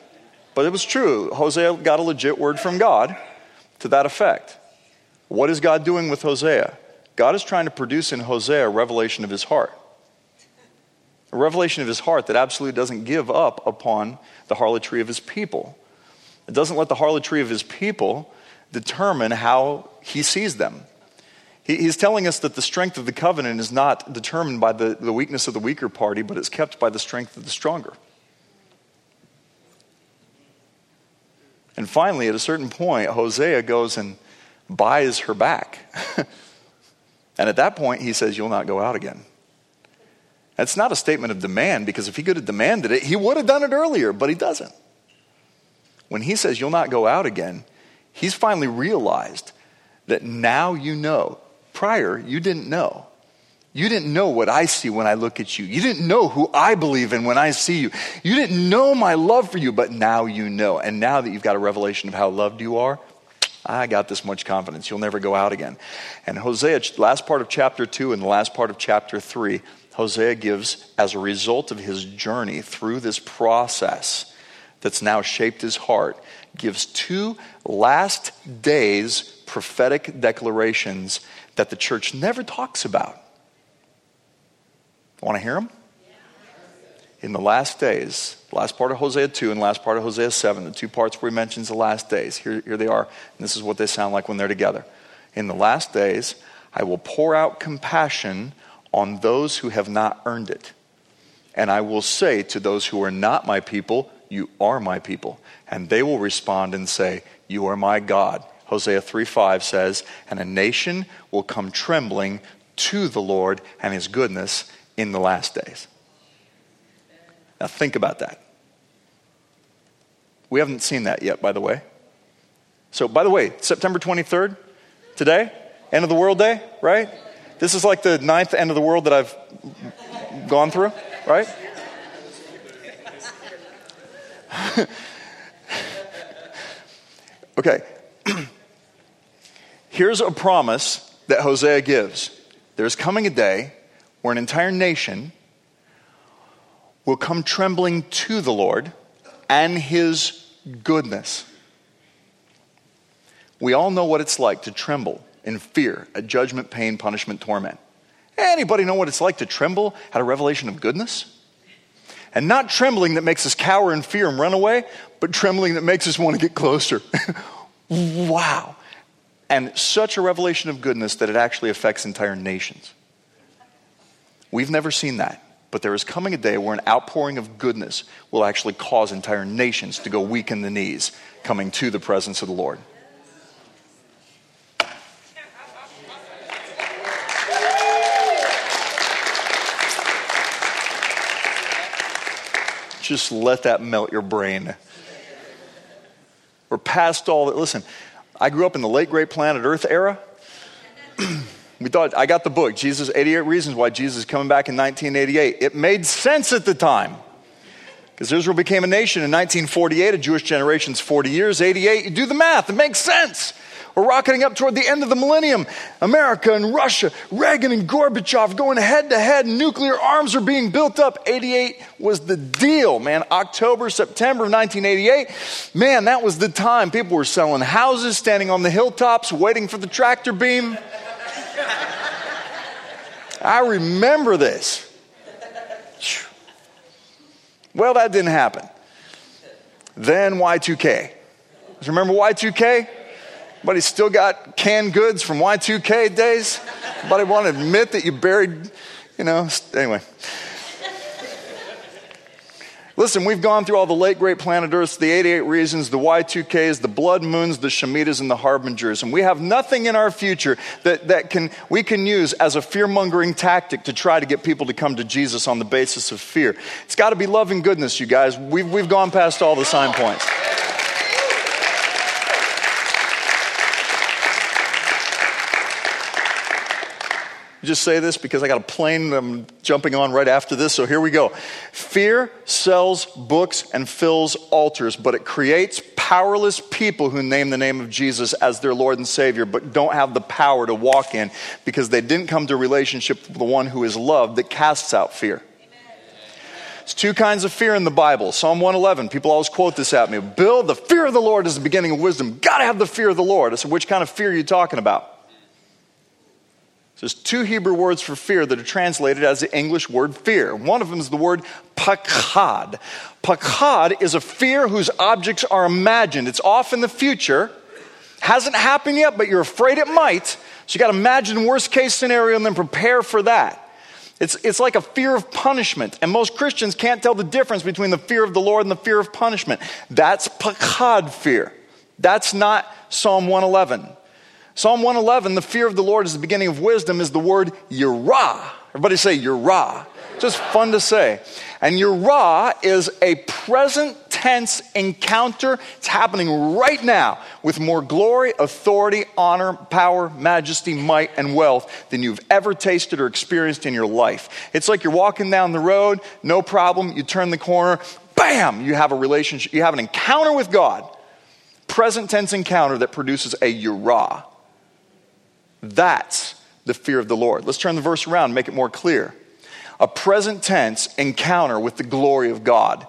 But it was true. Hosea got a legit word from God to that effect. What is God doing with Hosea? God is trying to produce in Hosea a revelation of his heart. A revelation of his heart that absolutely doesn't give up upon the harlotry of his people. It doesn't let the harlotry of his people determine how he sees them. He, he's telling us that the strength of the covenant is not determined by the, the weakness of the weaker party, but it's kept by the strength of the stronger. And finally, at a certain point, Hosea goes and buys her back. *laughs* and at that point, he says, You'll not go out again. That's not a statement of demand because if he could have demanded it, he would have done it earlier, but he doesn't. When he says, You'll not go out again, he's finally realized that now you know. Prior, you didn't know. You didn't know what I see when I look at you. You didn't know who I believe in when I see you. You didn't know my love for you, but now you know. And now that you've got a revelation of how loved you are, I got this much confidence. You'll never go out again. And Hosea, last part of chapter 2 and the last part of chapter 3, Hosea gives, as a result of his journey through this process that's now shaped his heart, gives two last days prophetic declarations that the church never talks about. Want to hear them? In the last days, last part of Hosea 2 and last part of Hosea 7, the two parts where he mentions the last days. Here, here they are, and this is what they sound like when they're together. In the last days, I will pour out compassion on those who have not earned it. And I will say to those who are not my people, You are my people. And they will respond and say, You are my God. Hosea 3 5 says, And a nation will come trembling to the Lord and his goodness in the last days. Now, think about that. We haven't seen that yet, by the way. So, by the way, September 23rd, today, end of the world day, right? This is like the ninth end of the world that I've gone through, right? *laughs* okay. *clears throat* Here's a promise that Hosea gives there's coming a day where an entire nation will come trembling to the Lord and his goodness. We all know what it's like to tremble in fear at judgment, pain, punishment, torment. Anybody know what it's like to tremble at a revelation of goodness? And not trembling that makes us cower in fear and run away, but trembling that makes us want to get closer. *laughs* wow. And such a revelation of goodness that it actually affects entire nations. We've never seen that. But there is coming a day where an outpouring of goodness will actually cause entire nations to go weak in the knees, coming to the presence of the Lord. Just let that melt your brain. We're past all that. Listen, I grew up in the late great planet Earth era. *clears throat* we thought, I got the book, Jesus 88 Reasons Why Jesus is Coming Back in 1988. It made sense at the time. Because Israel became a nation in 1948, a Jewish generation's 40 years, 88, you do the math, it makes sense. We're rocketing up toward the end of the millennium. America and Russia, Reagan and Gorbachev going head to head. Nuclear arms are being built up. 88 was the deal, man. October, September of 1988. Man, that was the time. People were selling houses, standing on the hilltops, waiting for the tractor beam. *laughs* I remember this. Well, that didn't happen. Then Y2K. Remember Y2K? Anybody still got canned goods from Y2K days? Anybody want to admit that you buried, you know, anyway. Listen, we've gone through all the late great planet Earths, the 88 reasons, the Y2Ks, the blood moons, the Shemitahs, and the harbingers. And we have nothing in our future that, that can, we can use as a fear mongering tactic to try to get people to come to Jesus on the basis of fear. It's got to be love and goodness, you guys. We've, we've gone past all the sign points. Just say this because I got a plane I'm jumping on right after this, so here we go. Fear sells books and fills altars, but it creates powerless people who name the name of Jesus as their Lord and Savior, but don't have the power to walk in because they didn't come to a relationship with the one who is love that casts out fear. There's two kinds of fear in the Bible. Psalm 111, people always quote this at me. Bill, the fear of the Lord is the beginning of wisdom. Gotta have the fear of the Lord. I said, which kind of fear are you talking about? There's two Hebrew words for fear that are translated as the English word fear. One of them is the word pakad. Pakad is a fear whose objects are imagined. It's off in the future, hasn't happened yet, but you're afraid it might. So you got to imagine worst case scenario and then prepare for that. It's, it's like a fear of punishment. And most Christians can't tell the difference between the fear of the Lord and the fear of punishment. That's pakad fear. That's not Psalm 111. Psalm 111, the fear of the Lord is the beginning of wisdom, is the word yirah. Everybody say yirah. Just fun to say. And yirah is a present tense encounter. It's happening right now with more glory, authority, honor, power, majesty, might, and wealth than you've ever tasted or experienced in your life. It's like you're walking down the road, no problem. You turn the corner, bam, you have a relationship, you have an encounter with God. Present tense encounter that produces a yirah. That's the fear of the Lord. Let's turn the verse around and make it more clear. A present tense encounter with the glory of God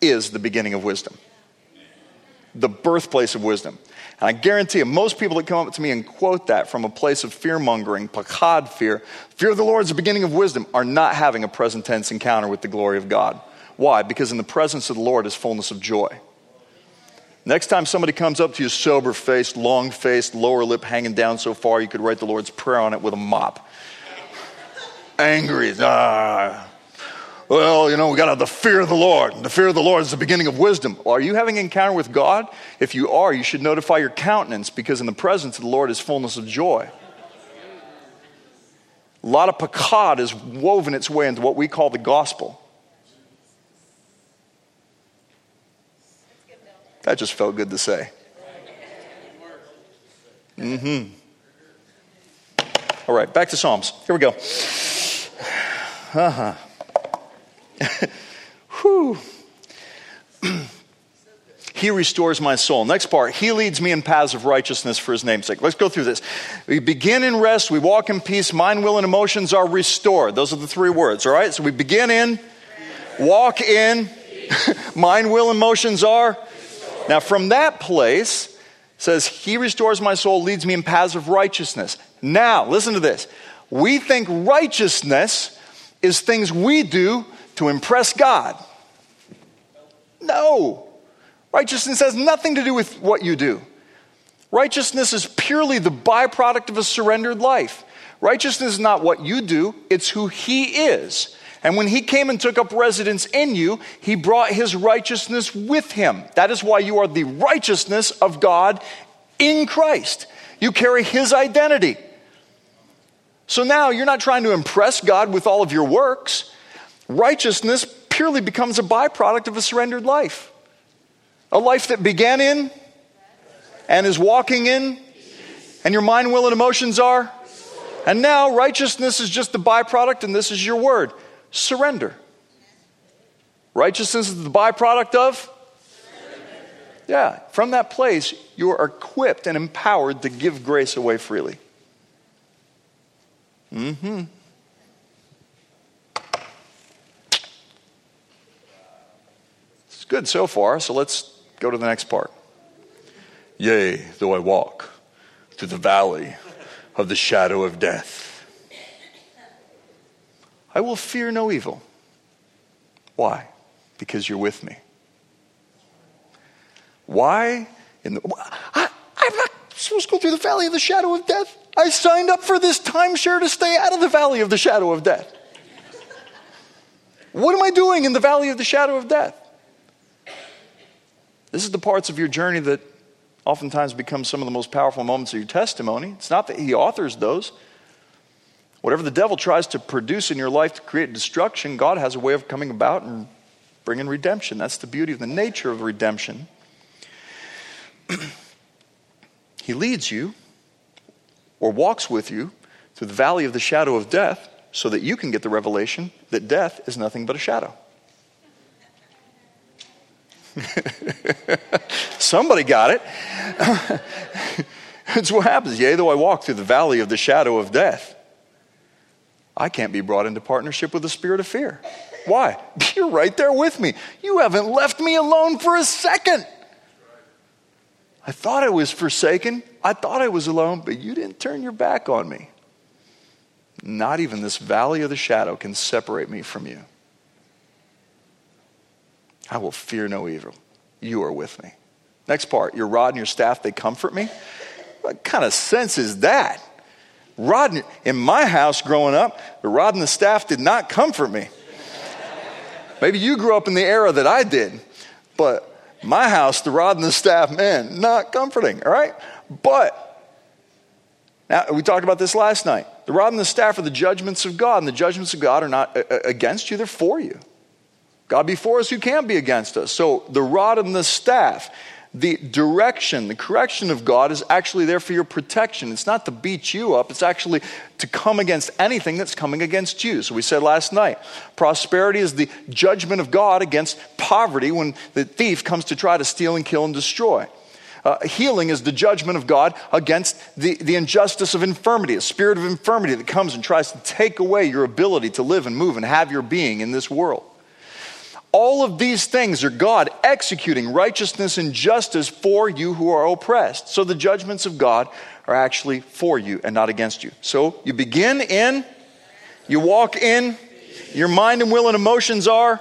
is the beginning of wisdom, the birthplace of wisdom. And I guarantee you, most people that come up to me and quote that from a place of fear mongering, pakad fear, fear of the Lord is the beginning of wisdom, are not having a present tense encounter with the glory of God. Why? Because in the presence of the Lord is fullness of joy. Next time somebody comes up to you sober faced, long faced, lower lip hanging down so far you could write the Lord's Prayer on it with a mop. Angry. Ah. Well, you know, we got to have the fear of the Lord. The fear of the Lord is the beginning of wisdom. Are you having an encounter with God? If you are, you should notify your countenance because in the presence of the Lord is fullness of joy. A lot of pakad is woven its way into what we call the gospel. That just felt good to say. Mm hmm. All right, back to Psalms. Here we go. Uh huh. *laughs* Whew. *clears throat* he restores my soul. Next part, he leads me in paths of righteousness for his name's sake. Let's go through this. We begin in rest, we walk in peace, mind, will, and emotions are restored. Those are the three words, all right? So we begin in, walk in, *laughs* mind, will, and emotions are now, from that place, says, He restores my soul, leads me in paths of righteousness. Now, listen to this. We think righteousness is things we do to impress God. No. Righteousness has nothing to do with what you do. Righteousness is purely the byproduct of a surrendered life. Righteousness is not what you do, it's who He is. And when He came and took up residence in you, He brought His righteousness with Him. That is why you are the righteousness of God in Christ. You carry His identity. So now you're not trying to impress God with all of your works. Righteousness purely becomes a byproduct of a surrendered life. A life that began in and is walking in, and your mind, will, and emotions are. And now righteousness is just the byproduct, and this is your word surrender. Righteousness is the byproduct of? Yeah, from that place, you are equipped and empowered to give grace away freely. Mm hmm. It's good so far, so let's go to the next part. Yea, though I walk through the valley of the shadow of death, I will fear no evil. Why? Because you're with me. Why? In the, I, I'm not supposed to go through the valley of the shadow of death. I signed up for this timeshare to stay out of the valley of the shadow of death. What am I doing in the valley of the shadow of death? This is the parts of your journey that oftentimes become some of the most powerful moments of your testimony. It's not that he authors those. Whatever the devil tries to produce in your life to create destruction, God has a way of coming about and bringing redemption. That's the beauty of the nature of redemption. *clears throat* he leads you or walks with you through the valley of the shadow of death so that you can get the revelation that death is nothing but a shadow. *laughs* Somebody got it. *laughs* That's what happens. Yea, though I walk through the valley of the shadow of death, I can't be brought into partnership with the spirit of fear. Why? *laughs* You're right there with me. You haven't left me alone for a second. I thought I was forsaken. I thought I was alone, but you didn't turn your back on me. Not even this valley of the shadow can separate me from you. I will fear no evil. You are with me. Next part, your rod and your staff, they comfort me. What kind of sense is that? Rod, in my house growing up, the rod and the staff did not comfort me. Maybe you grew up in the era that I did, but my house, the rod and the staff, man, not comforting, all right? But, now we talked about this last night. The rod and the staff are the judgments of God, and the judgments of God are not uh, uh, against you, they're for you. God before us, who can be against us? So the rod and the staff, the direction, the correction of God is actually there for your protection. It's not to beat you up, it's actually to come against anything that's coming against you. So we said last night prosperity is the judgment of God against poverty when the thief comes to try to steal and kill and destroy. Uh, healing is the judgment of God against the, the injustice of infirmity, a spirit of infirmity that comes and tries to take away your ability to live and move and have your being in this world. All of these things are God executing righteousness and justice for you who are oppressed. So the judgments of God are actually for you and not against you. So you begin in, you walk in, your mind and will and emotions are.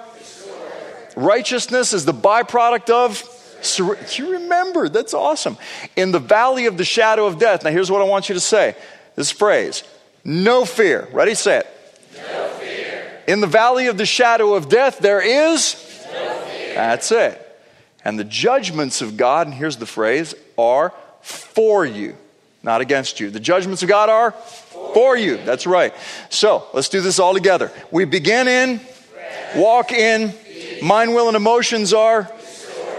Righteousness is the byproduct of. You remember, that's awesome. In the valley of the shadow of death. Now, here's what I want you to say this phrase no fear. Ready, say it. In the valley of the shadow of death, there is. That's it. And the judgments of God, and here's the phrase, are for you, not against you. The judgments of God are for you. That's right. So let's do this all together. We begin in, walk in, mind, will, and emotions are.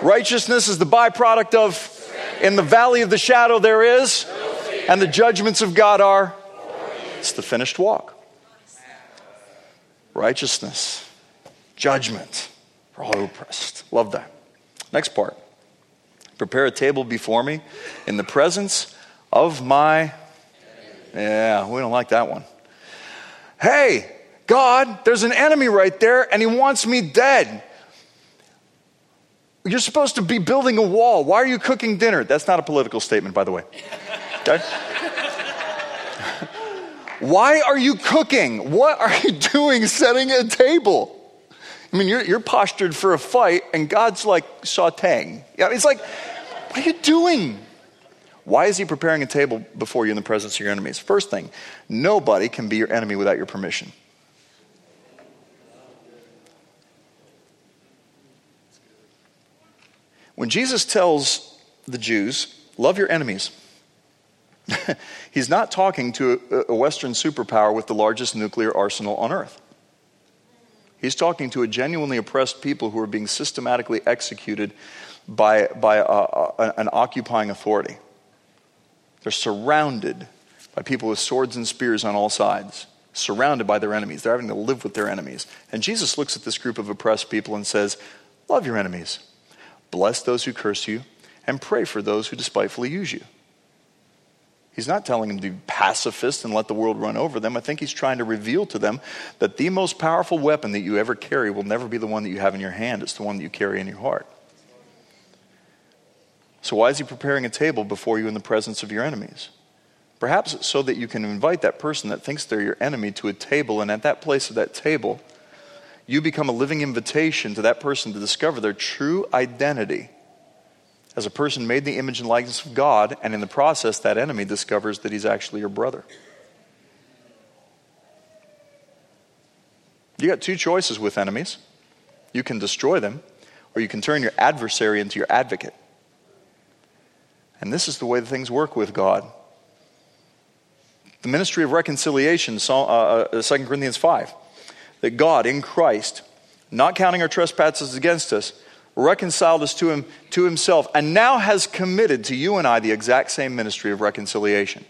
Righteousness is the byproduct of. In the valley of the shadow, there is. And the judgments of God are. It's the finished walk righteousness, judgment for all oppressed. Love that. Next part. Prepare a table before me in the presence of my. Yeah, we don't like that one. Hey, God, there's an enemy right there and he wants me dead. You're supposed to be building a wall. Why are you cooking dinner? That's not a political statement, by the way. *laughs* Okay? Why are you cooking? What are you *laughs* doing setting a table? I mean, you're, you're postured for a fight, and God's like sauteing. Yeah, it's like, what are you doing? Why is He preparing a table before you in the presence of your enemies? First thing, nobody can be your enemy without your permission. When Jesus tells the Jews, love your enemies, *laughs* he's not talking to a, Western superpower with the largest nuclear arsenal on earth. He's talking to a genuinely oppressed people who are being systematically executed by, by a, a, an occupying authority. They're surrounded by people with swords and spears on all sides, surrounded by their enemies. They're having to live with their enemies. And Jesus looks at this group of oppressed people and says, Love your enemies. Bless those who curse you, and pray for those who despitefully use you. He's not telling them to be pacifists and let the world run over them. I think he's trying to reveal to them that the most powerful weapon that you ever carry will never be the one that you have in your hand, it's the one that you carry in your heart. So, why is he preparing a table before you in the presence of your enemies? Perhaps so that you can invite that person that thinks they're your enemy to a table, and at that place of that table, you become a living invitation to that person to discover their true identity as a person made the image and likeness of God, and in the process, that enemy discovers that he's actually your brother. You got two choices with enemies you can destroy them, or you can turn your adversary into your advocate. And this is the way things work with God. The ministry of reconciliation, 2 uh, uh, Corinthians 5 that God in Christ, not counting our trespasses against us, reconciled us to him to himself and now has committed to you and I the exact same ministry of reconciliation.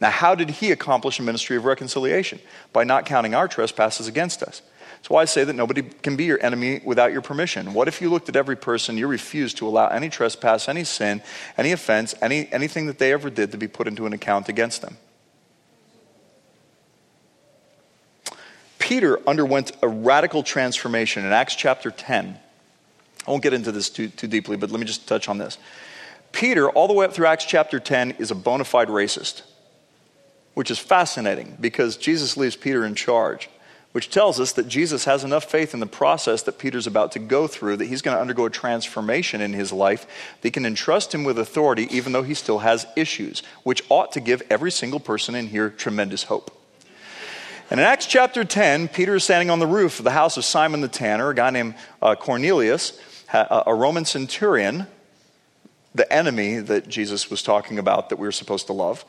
Now, how did he accomplish a ministry of reconciliation? By not counting our trespasses against us. That's why I say that nobody can be your enemy without your permission. What if you looked at every person, you refused to allow any trespass, any sin, any offense, any, anything that they ever did to be put into an account against them? Peter underwent a radical transformation in Acts chapter 10. I won't get into this too, too deeply, but let me just touch on this. Peter, all the way up through Acts chapter 10, is a bona fide racist, which is fascinating because Jesus leaves Peter in charge, which tells us that Jesus has enough faith in the process that Peter's about to go through that he's going to undergo a transformation in his life that can entrust him with authority even though he still has issues, which ought to give every single person in here tremendous hope. And in Acts chapter 10, Peter is standing on the roof of the house of Simon the tanner, a guy named uh, Cornelius, a Roman centurion, the enemy that Jesus was talking about that we were supposed to love.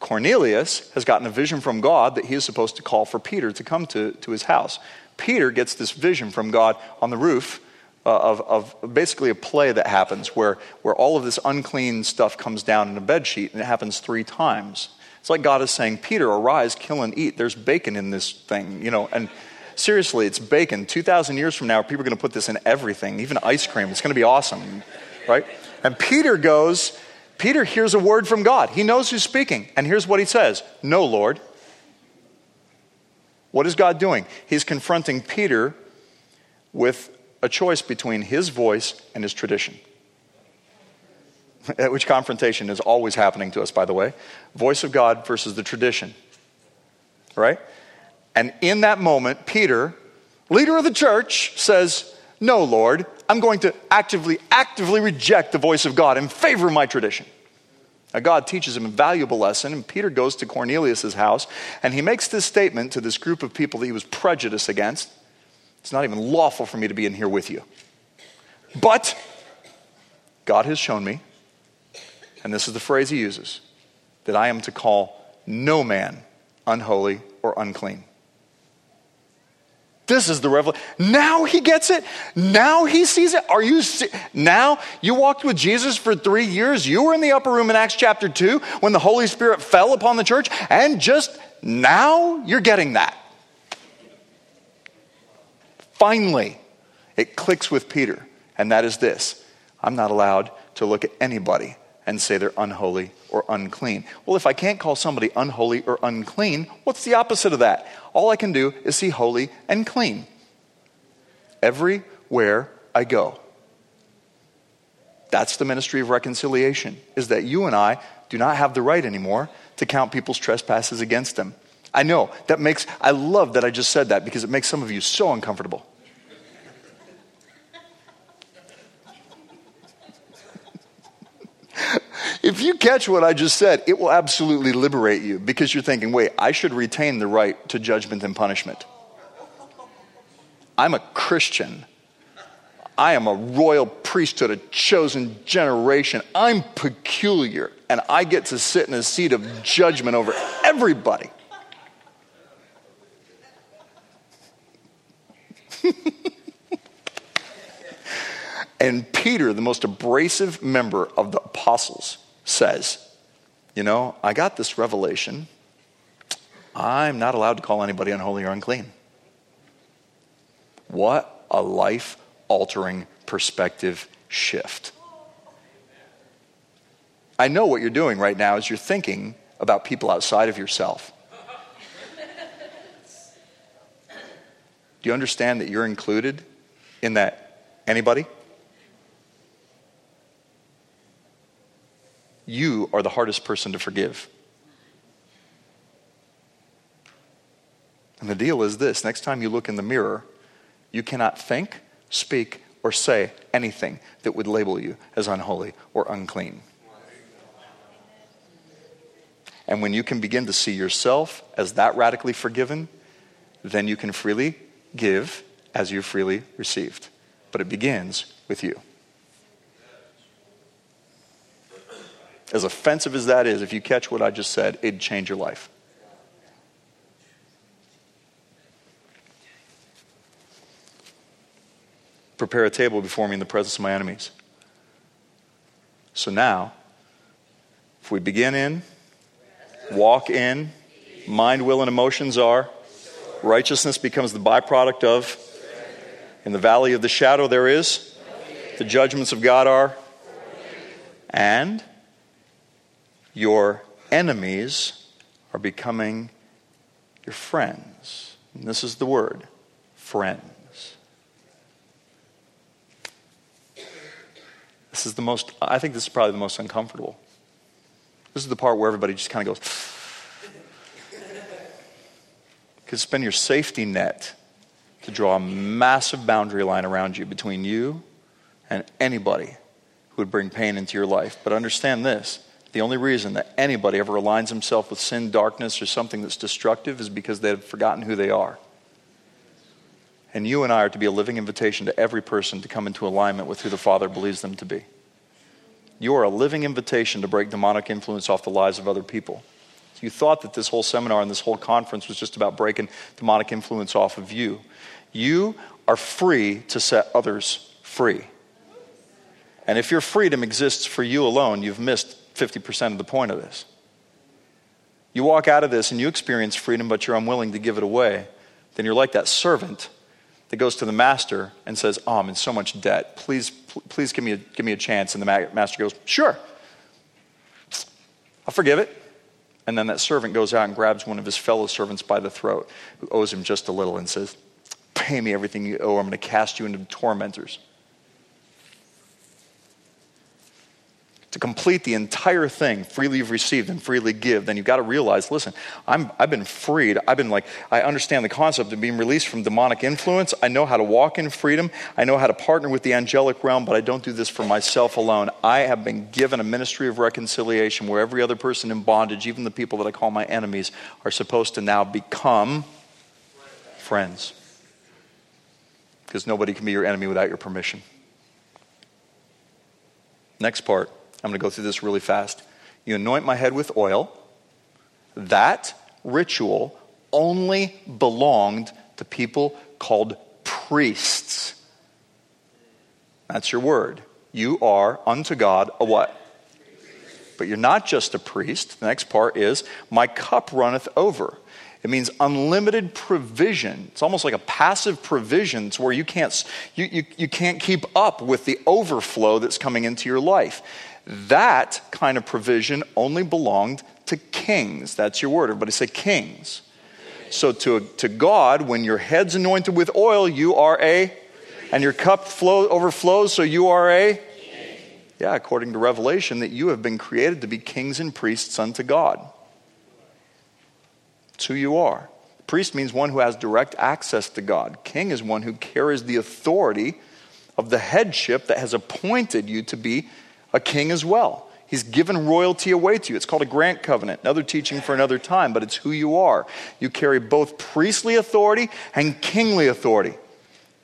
Cornelius has gotten a vision from God that he is supposed to call for Peter to come to, to his house. Peter gets this vision from God on the roof uh, of, of basically a play that happens where, where all of this unclean stuff comes down in a bed sheet, and it happens three times. It's like God is saying, Peter, arise, kill, and eat. There's bacon in this thing, you know. And seriously, it's bacon. 2,000 years from now, people are going to put this in everything, even ice cream. It's going to be awesome, right? And Peter goes, Peter hears a word from God. He knows who's speaking. And here's what he says No, Lord. What is God doing? He's confronting Peter with a choice between his voice and his tradition. *laughs* which confrontation is always happening to us, by the way. Voice of God versus the tradition. Right? And in that moment, Peter, leader of the church, says, No, Lord, I'm going to actively, actively reject the voice of God in favor of my tradition. Now, God teaches him a valuable lesson, and Peter goes to Cornelius' house, and he makes this statement to this group of people that he was prejudiced against. It's not even lawful for me to be in here with you. But God has shown me and this is the phrase he uses, that I am to call no man unholy or unclean. This is the revelation. Now he gets it. Now he sees it. Are you see- now you walked with Jesus for 3 years. You were in the upper room in Acts chapter 2 when the Holy Spirit fell upon the church and just now you're getting that. Finally, it clicks with Peter, and that is this. I'm not allowed to look at anybody and say they're unholy or unclean. Well, if I can't call somebody unholy or unclean, what's the opposite of that? All I can do is see holy and clean. Everywhere I go. That's the ministry of reconciliation, is that you and I do not have the right anymore to count people's trespasses against them. I know that makes, I love that I just said that because it makes some of you so uncomfortable. If you catch what I just said, it will absolutely liberate you because you're thinking, wait, I should retain the right to judgment and punishment. I'm a Christian. I am a royal priesthood, a chosen generation. I'm peculiar, and I get to sit in a seat of judgment over everybody. *laughs* and Peter, the most abrasive member of the apostles, says, You know, I got this revelation. I'm not allowed to call anybody unholy or unclean. What a life altering perspective shift. I know what you're doing right now is you're thinking about people outside of yourself. Do you understand that you're included in that anybody? You are the hardest person to forgive. And the deal is this next time you look in the mirror, you cannot think, speak, or say anything that would label you as unholy or unclean. And when you can begin to see yourself as that radically forgiven, then you can freely give as you freely received. But it begins with you. As offensive as that is, if you catch what I just said, it'd change your life. Prepare a table before me in the presence of my enemies. So now, if we begin in, walk in, mind, will, and emotions are, righteousness becomes the byproduct of, in the valley of the shadow there is, the judgments of God are, and your enemies are becoming your friends. And this is the word friends. This is the most, I think this is probably the most uncomfortable. This is the part where everybody just kind of goes, because it's been your safety net to draw a massive boundary line around you between you and anybody who would bring pain into your life. But understand this the only reason that anybody ever aligns himself with sin, darkness, or something that's destructive is because they've forgotten who they are. And you and I are to be a living invitation to every person to come into alignment with who the Father believes them to be. You are a living invitation to break demonic influence off the lives of other people. You thought that this whole seminar and this whole conference was just about breaking demonic influence off of you. You are free to set others free. And if your freedom exists for you alone, you've missed 50% of the point of this. You walk out of this and you experience freedom, but you're unwilling to give it away, then you're like that servant that goes to the master and says, Oh, I'm in so much debt. Please, please give me a, give me a chance. And the master goes, Sure. I'll forgive it. And then that servant goes out and grabs one of his fellow servants by the throat, who owes him just a little, and says, Pay me everything you owe. I'm going to cast you into tormentors. To complete the entire thing, freely you've received and freely give, then you've got to realize listen, I'm, I've been freed. I've been like, I understand the concept of being released from demonic influence. I know how to walk in freedom. I know how to partner with the angelic realm, but I don't do this for myself alone. I have been given a ministry of reconciliation where every other person in bondage, even the people that I call my enemies, are supposed to now become friends. Because nobody can be your enemy without your permission. Next part. I'm going to go through this really fast. You anoint my head with oil. That ritual only belonged to people called priests. That's your word. You are unto God a what? But you're not just a priest. The next part is, my cup runneth over. It means unlimited provision. It's almost like a passive provision. Where you can't, you, you, you can't keep up with the overflow that's coming into your life. That kind of provision only belonged to kings. That's your word. Everybody say kings. So to, to God, when your head's anointed with oil, you are a, and your cup flow, overflows, so you are a, Yeah, according to Revelation, that you have been created to be kings and priests unto God. It's who you are. Priest means one who has direct access to God. King is one who carries the authority of the headship that has appointed you to be a king as well. He's given royalty away to you. It's called a grant covenant. Another teaching for another time, but it's who you are. You carry both priestly authority and kingly authority.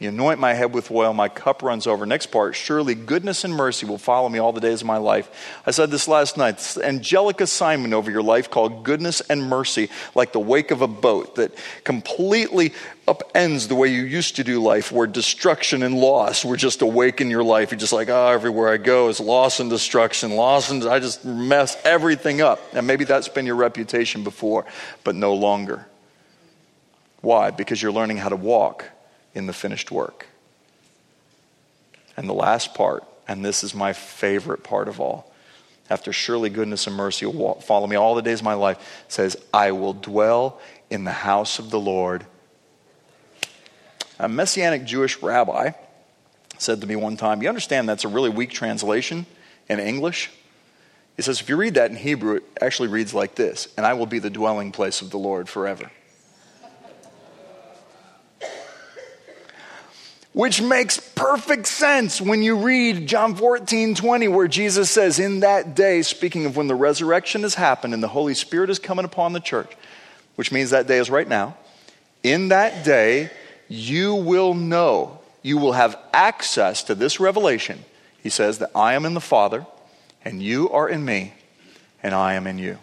You anoint my head with oil, my cup runs over. Next part, surely goodness and mercy will follow me all the days of my life. I said this last night. This angelic assignment over your life called goodness and mercy, like the wake of a boat that completely upends the way you used to do life, where destruction and loss were just awake in your life. You're just like, oh, everywhere I go is loss and destruction, loss and I just mess everything up. And maybe that's been your reputation before, but no longer. Why? Because you're learning how to walk in the finished work. And the last part, and this is my favorite part of all, after surely goodness and mercy will follow me all the days of my life, says, I will dwell in the house of the Lord. A messianic Jewish rabbi said to me one time, You understand that's a really weak translation in English? He says, If you read that in Hebrew, it actually reads like this And I will be the dwelling place of the Lord forever. Which makes perfect sense when you read John 14, 20, where Jesus says, In that day, speaking of when the resurrection has happened and the Holy Spirit is coming upon the church, which means that day is right now. In that day, you will know, you will have access to this revelation. He says that I am in the Father, and you are in me, and I am in you.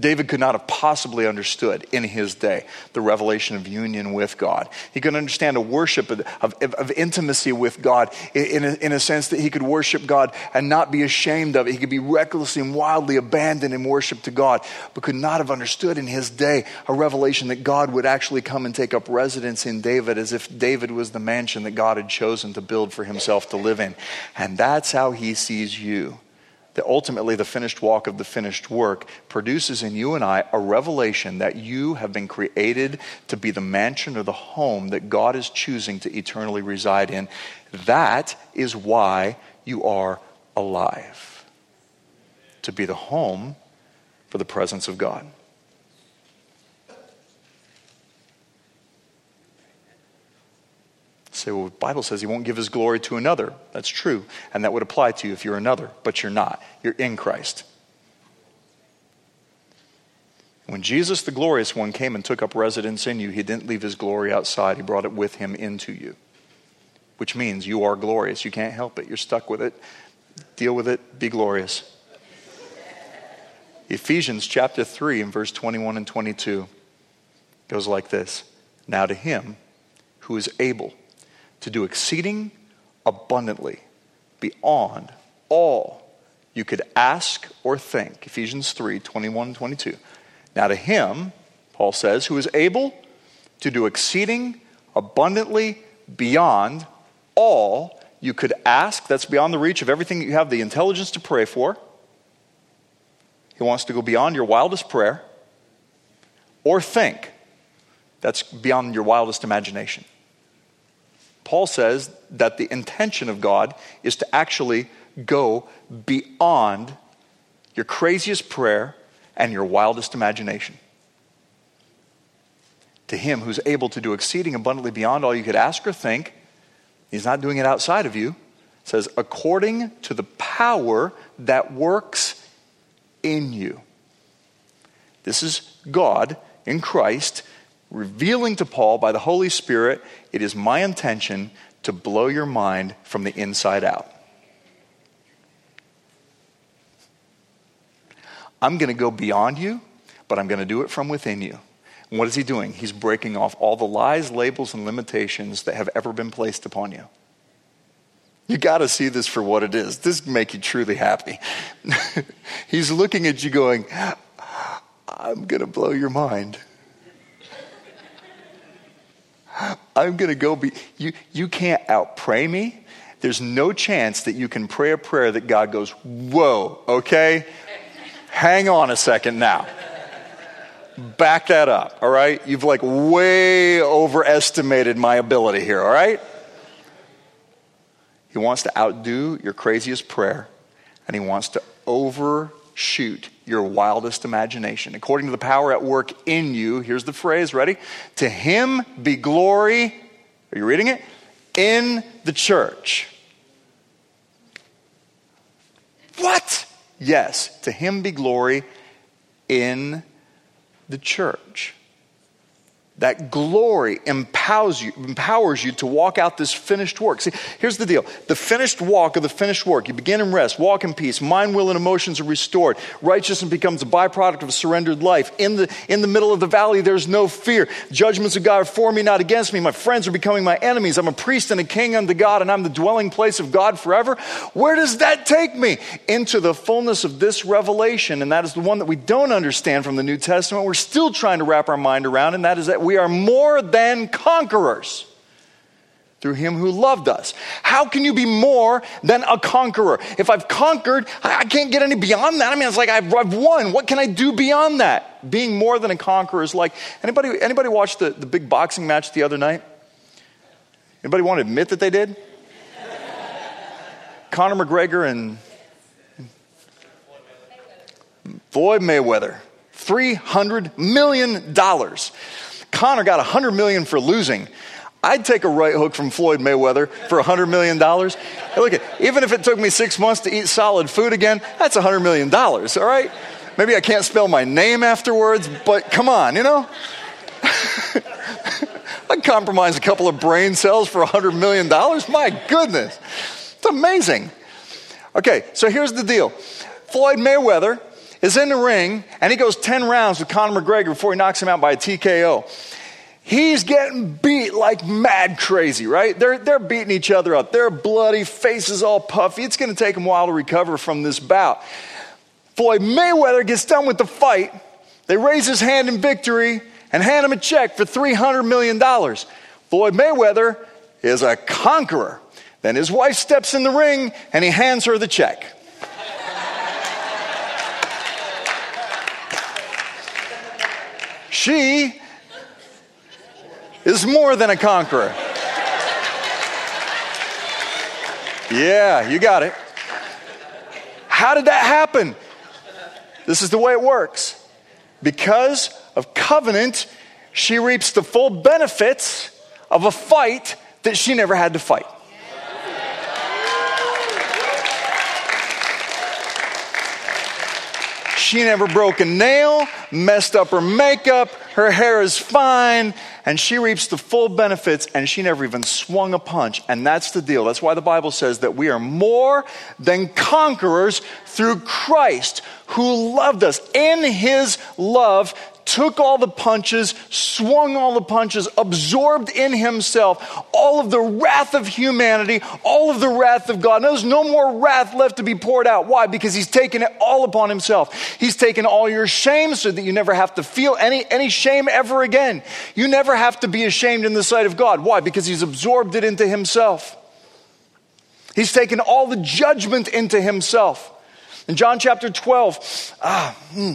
David could not have possibly understood in his day the revelation of union with God. He could understand a worship of, of, of intimacy with God in a, in a sense that he could worship God and not be ashamed of it. He could be recklessly and wildly abandoned in worship to God, but could not have understood in his day a revelation that God would actually come and take up residence in David as if David was the mansion that God had chosen to build for himself to live in. And that's how he sees you that ultimately the finished walk of the finished work produces in you and I a revelation that you have been created to be the mansion or the home that God is choosing to eternally reside in. That is why you are alive, to be the home for the presence of God. Say, well, the Bible says he won't give his glory to another. That's true. And that would apply to you if you're another, but you're not. You're in Christ. When Jesus, the glorious one, came and took up residence in you, he didn't leave his glory outside. He brought it with him into you, which means you are glorious. You can't help it. You're stuck with it. Deal with it. Be glorious. Ephesians chapter 3 and verse 21 and 22 goes like this Now to him who is able to do exceeding abundantly beyond all you could ask or think. Ephesians 3 21 22. Now, to him, Paul says, who is able to do exceeding abundantly beyond all you could ask, that's beyond the reach of everything you have the intelligence to pray for. He wants to go beyond your wildest prayer or think. That's beyond your wildest imagination. Paul says that the intention of God is to actually go beyond your craziest prayer and your wildest imagination. To him who's able to do exceeding abundantly beyond all you could ask or think, he's not doing it outside of you. says, according to the power that works in you. This is God in Christ revealing to Paul by the Holy Spirit, it is my intention to blow your mind from the inside out. I'm going to go beyond you, but I'm going to do it from within you. And what is he doing? He's breaking off all the lies, labels, and limitations that have ever been placed upon you. You got to see this for what it is. This make you truly happy. *laughs* He's looking at you going, I'm going to blow your mind. I'm going to go be, you, you can't outpray me. There's no chance that you can pray a prayer that God goes, whoa, okay? Hang on a second now. Back that up, all right? You've like way overestimated my ability here, all right? He wants to outdo your craziest prayer, and he wants to overshoot your wildest imagination. According to the power at work in you, here's the phrase, ready? To him be glory, are you reading it? In the church. What? Yes, to him be glory in the church. That glory empowers you, empowers you to walk out this finished work. See, here's the deal the finished walk of the finished work. You begin in rest, walk in peace, mind, will, and emotions are restored. Righteousness becomes a byproduct of a surrendered life. In the, in the middle of the valley, there's no fear. Judgments of God are for me, not against me. My friends are becoming my enemies. I'm a priest and a king unto God, and I'm the dwelling place of God forever. Where does that take me? Into the fullness of this revelation, and that is the one that we don't understand from the New Testament. We're still trying to wrap our mind around, and that is that we are more than conquerors through him who loved us. How can you be more than a conqueror? If I've conquered, I can't get any beyond that. I mean, it's like I've, I've won. What can I do beyond that? Being more than a conqueror is like anybody. Anybody watched the, the big boxing match the other night? Anybody want to admit that they did? *laughs* Conor McGregor and Floyd Mayweather, three hundred million Conor got 100 million for losing. I'd take a right hook from Floyd Mayweather for $100 million. Look, even if it took me six months to eat solid food again, that's $100 million, all right? Maybe I can't spell my name afterwards, but come on, you know? *laughs* I'd compromise a couple of brain cells for $100 million. My goodness. It's amazing. Okay, so here's the deal Floyd Mayweather is in the ring and he goes 10 rounds with Conor McGregor before he knocks him out by a TKO. He's getting beat like mad crazy, right? They're, they're beating each other up. They're bloody, faces all puffy. It's going to take him a while to recover from this bout. Floyd Mayweather gets done with the fight. They raise his hand in victory and hand him a check for $300 million. Floyd Mayweather is a conqueror. Then his wife steps in the ring and he hands her the check. She is more than a conqueror. Yeah, you got it. How did that happen? This is the way it works. Because of covenant, she reaps the full benefits of a fight that she never had to fight. She never broke a nail, messed up her makeup, her hair is fine, and she reaps the full benefits, and she never even swung a punch. And that's the deal. That's why the Bible says that we are more than conquerors through Christ who loved us. In his love, took all the punches, swung all the punches, absorbed in himself all of the wrath of humanity, all of the wrath of God. there's no more wrath left to be poured out. Why? Because he's taken it all upon himself. He's taken all your shame so that you never have to feel any, any shame ever again. You never have to be ashamed in the sight of God. Why? Because he's absorbed it into himself. He's taken all the judgment into himself. In John chapter 12, ah, hmm.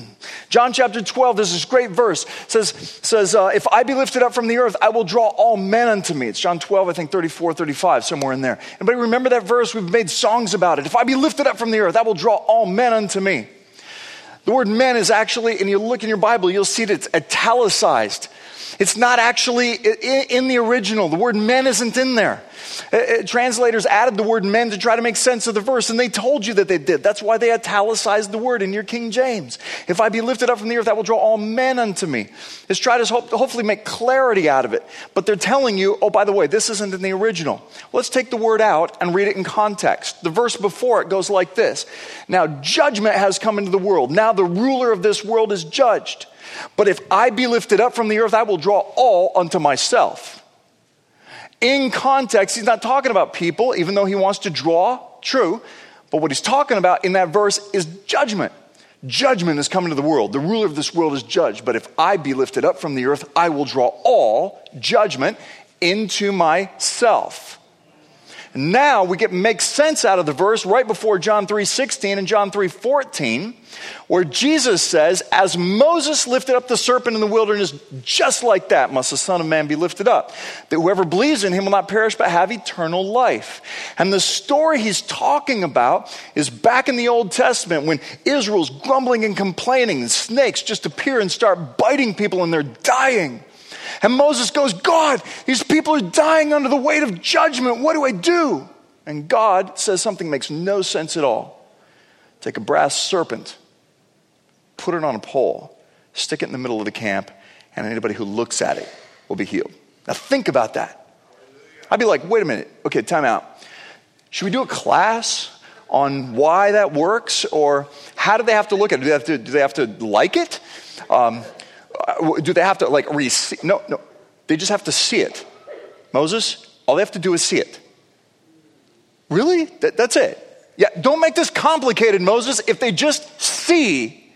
John chapter 12, there's this great verse. says, says uh, If I be lifted up from the earth, I will draw all men unto me. It's John 12, I think 34, 35, somewhere in there. Anybody remember that verse? We've made songs about it. If I be lifted up from the earth, I will draw all men unto me. The word men is actually, and you look in your Bible, you'll see that it's italicized. It's not actually in the original. The word men isn't in there. Uh, uh, translators added the word men to try to make sense of the verse, and they told you that they did. That's why they italicized the word in your King James. If I be lifted up from the earth, I will draw all men unto me. It's try to hopefully make clarity out of it. But they're telling you, oh, by the way, this isn't in the original. Let's take the word out and read it in context. The verse before it goes like this Now judgment has come into the world. Now the ruler of this world is judged. But if I be lifted up from the earth, I will draw all unto myself. In context, he's not talking about people, even though he wants to draw, true. But what he's talking about in that verse is judgment. Judgment is coming to the world. The ruler of this world is judged. But if I be lifted up from the earth, I will draw all judgment into myself. Now we get make sense out of the verse right before John 3:16 and John 3:14 where Jesus says, "As Moses lifted up the serpent in the wilderness, just like that must the Son of Man be lifted up, that whoever believes in him will not perish but have eternal life." And the story he's talking about is back in the Old Testament when Israel's grumbling and complaining, and snakes just appear and start biting people and they're dying. And Moses goes, God, these people are dying under the weight of judgment. What do I do? And God says something makes no sense at all. Take a brass serpent, put it on a pole, stick it in the middle of the camp, and anybody who looks at it will be healed. Now think about that. I'd be like, wait a minute. Okay, time out. Should we do a class on why that works? Or how do they have to look at it? Do they have to, do they have to like it? Um, Uh, do they have to like receive? No, no. They just have to see it. Moses, all they have to do is see it. Really? That, that's it. Yeah, don't make this complicated, Moses. If they just see,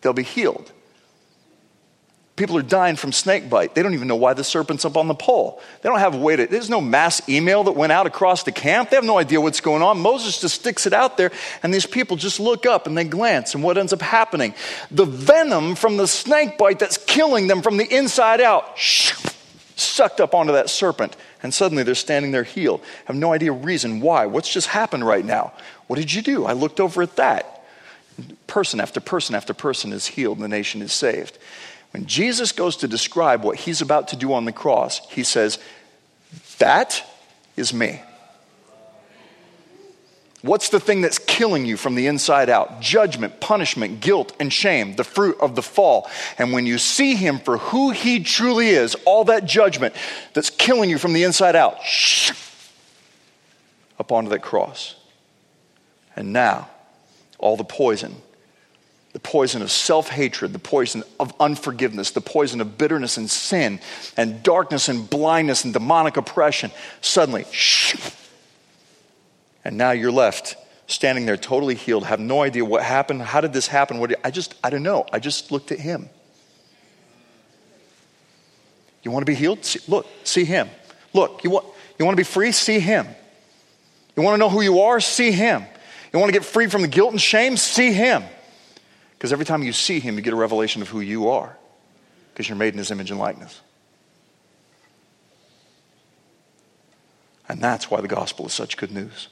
they'll be healed. People are dying from snake bite. They don't even know why the serpent's up on the pole. They don't have a way to, there's no mass email that went out across the camp. They have no idea what's going on. Moses just sticks it out there, and these people just look up and they glance, and what ends up happening? The venom from the snake bite that's killing them from the inside out, sucked up onto that serpent, and suddenly they're standing there healed. Have no idea reason why. What's just happened right now? What did you do? I looked over at that. Person after person after person is healed, and the nation is saved. When Jesus goes to describe what he's about to do on the cross, he says, That is me. What's the thing that's killing you from the inside out? Judgment, punishment, guilt, and shame, the fruit of the fall. And when you see him for who he truly is, all that judgment that's killing you from the inside out, shh, up onto that cross. And now, all the poison the poison of self hatred, the poison of unforgiveness, the poison of bitterness and sin, and darkness and blindness and demonic oppression. Suddenly, shh, and now you're left standing there totally healed, have no idea what happened. How did this happen? What did, I just, I don't know. I just looked at him. You want to be healed? See, look, see him. Look, you want, you want to be free? See him. You want to know who you are? See him. You want to get free from the guilt and shame? See him. Because every time you see him, you get a revelation of who you are, because you're made in his image and likeness. And that's why the gospel is such good news.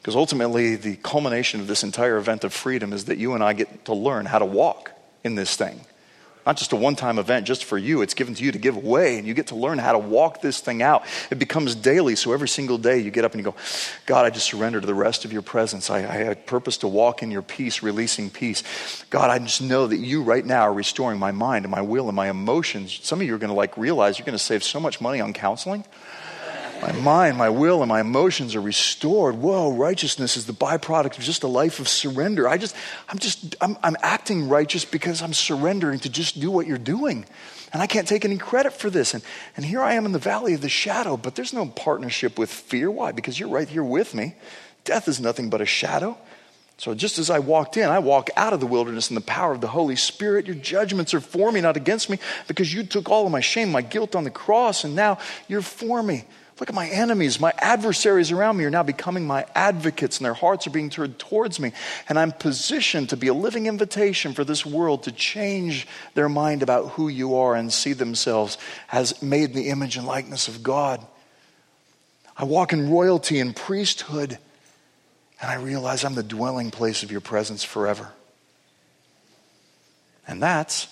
Because ultimately, the culmination of this entire event of freedom is that you and I get to learn how to walk in this thing not just a one time event just for you. It's given to you to give away, and you get to learn how to walk this thing out. It becomes daily, so every single day you get up and you go, God, I just surrender to the rest of your presence. I, I purpose to walk in your peace, releasing peace. God, I just know that you right now are restoring my mind and my will and my emotions. Some of you are going to like realize you're going to save so much money on counseling my mind, my will, and my emotions are restored. Whoa, righteousness is the byproduct of just a life of surrender. I just, I'm just, I'm, I'm acting righteous because I'm surrendering to just do what you're doing. And I can't take any credit for this. And, and here I am in the valley of the shadow, but there's no partnership with fear. Why? Because you're right here with me. Death is nothing but a shadow. So just as I walked in, I walk out of the wilderness in the power of the Holy Spirit. Your judgments are for me, not against me, because you took all of my shame, my guilt on the cross, and now you're for me. Look at my enemies. My adversaries around me are now becoming my advocates, and their hearts are being turned towards me. And I'm positioned to be a living invitation for this world to change their mind about who you are and see themselves as made in the image and likeness of God. I walk in royalty and priesthood, and I realize I'm the dwelling place of your presence forever. And that's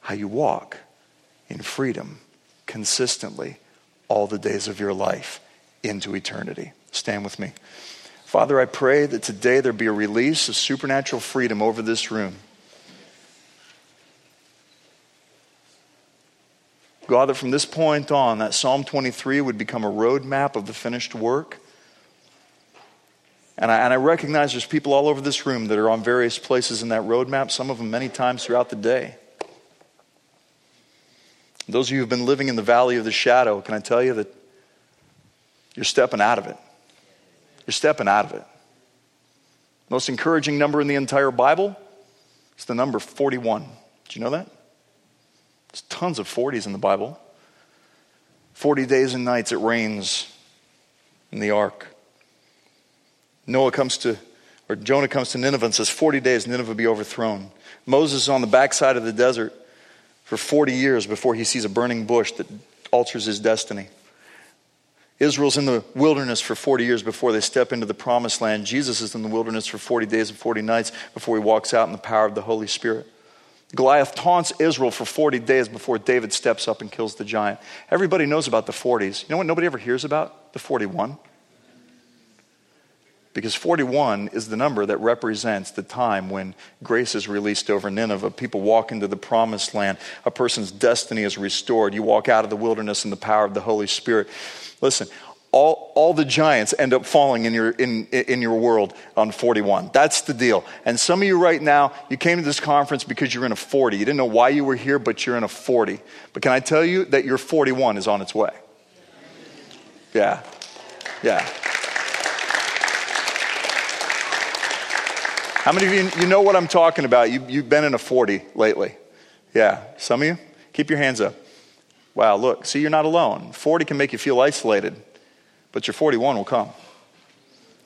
how you walk in freedom consistently all the days of your life into eternity. Stand with me. Father, I pray that today there be a release of supernatural freedom over this room. God, that from this point on, that Psalm 23 would become a roadmap of the finished work. And I, and I recognize there's people all over this room that are on various places in that roadmap, some of them many times throughout the day. Those of you who've been living in the valley of the shadow, can I tell you that you're stepping out of it? You're stepping out of it. Most encouraging number in the entire Bible is the number 41. Did you know that? There's tons of 40s in the Bible. 40 days and nights it rains. in the ark. Noah comes to, or Jonah comes to Nineveh and says, 40 days, Nineveh will be overthrown. Moses is on the backside of the desert for 40 years before he sees a burning bush that alters his destiny. Israel's in the wilderness for 40 years before they step into the promised land. Jesus is in the wilderness for 40 days and 40 nights before he walks out in the power of the Holy Spirit. Goliath taunts Israel for 40 days before David steps up and kills the giant. Everybody knows about the 40s. You know what nobody ever hears about? The 41. Because 41 is the number that represents the time when grace is released over Nineveh. People walk into the promised land. A person's destiny is restored. You walk out of the wilderness in the power of the Holy Spirit. Listen, all, all the giants end up falling in your, in, in your world on 41. That's the deal. And some of you right now, you came to this conference because you're in a 40. You didn't know why you were here, but you're in a 40. But can I tell you that your 41 is on its way? Yeah. Yeah. How many of you, you know what I'm talking about? You, you've been in a 40 lately. Yeah. Some of you? Keep your hands up. Wow, look, see, you're not alone. 40 can make you feel isolated, but your 41 will come.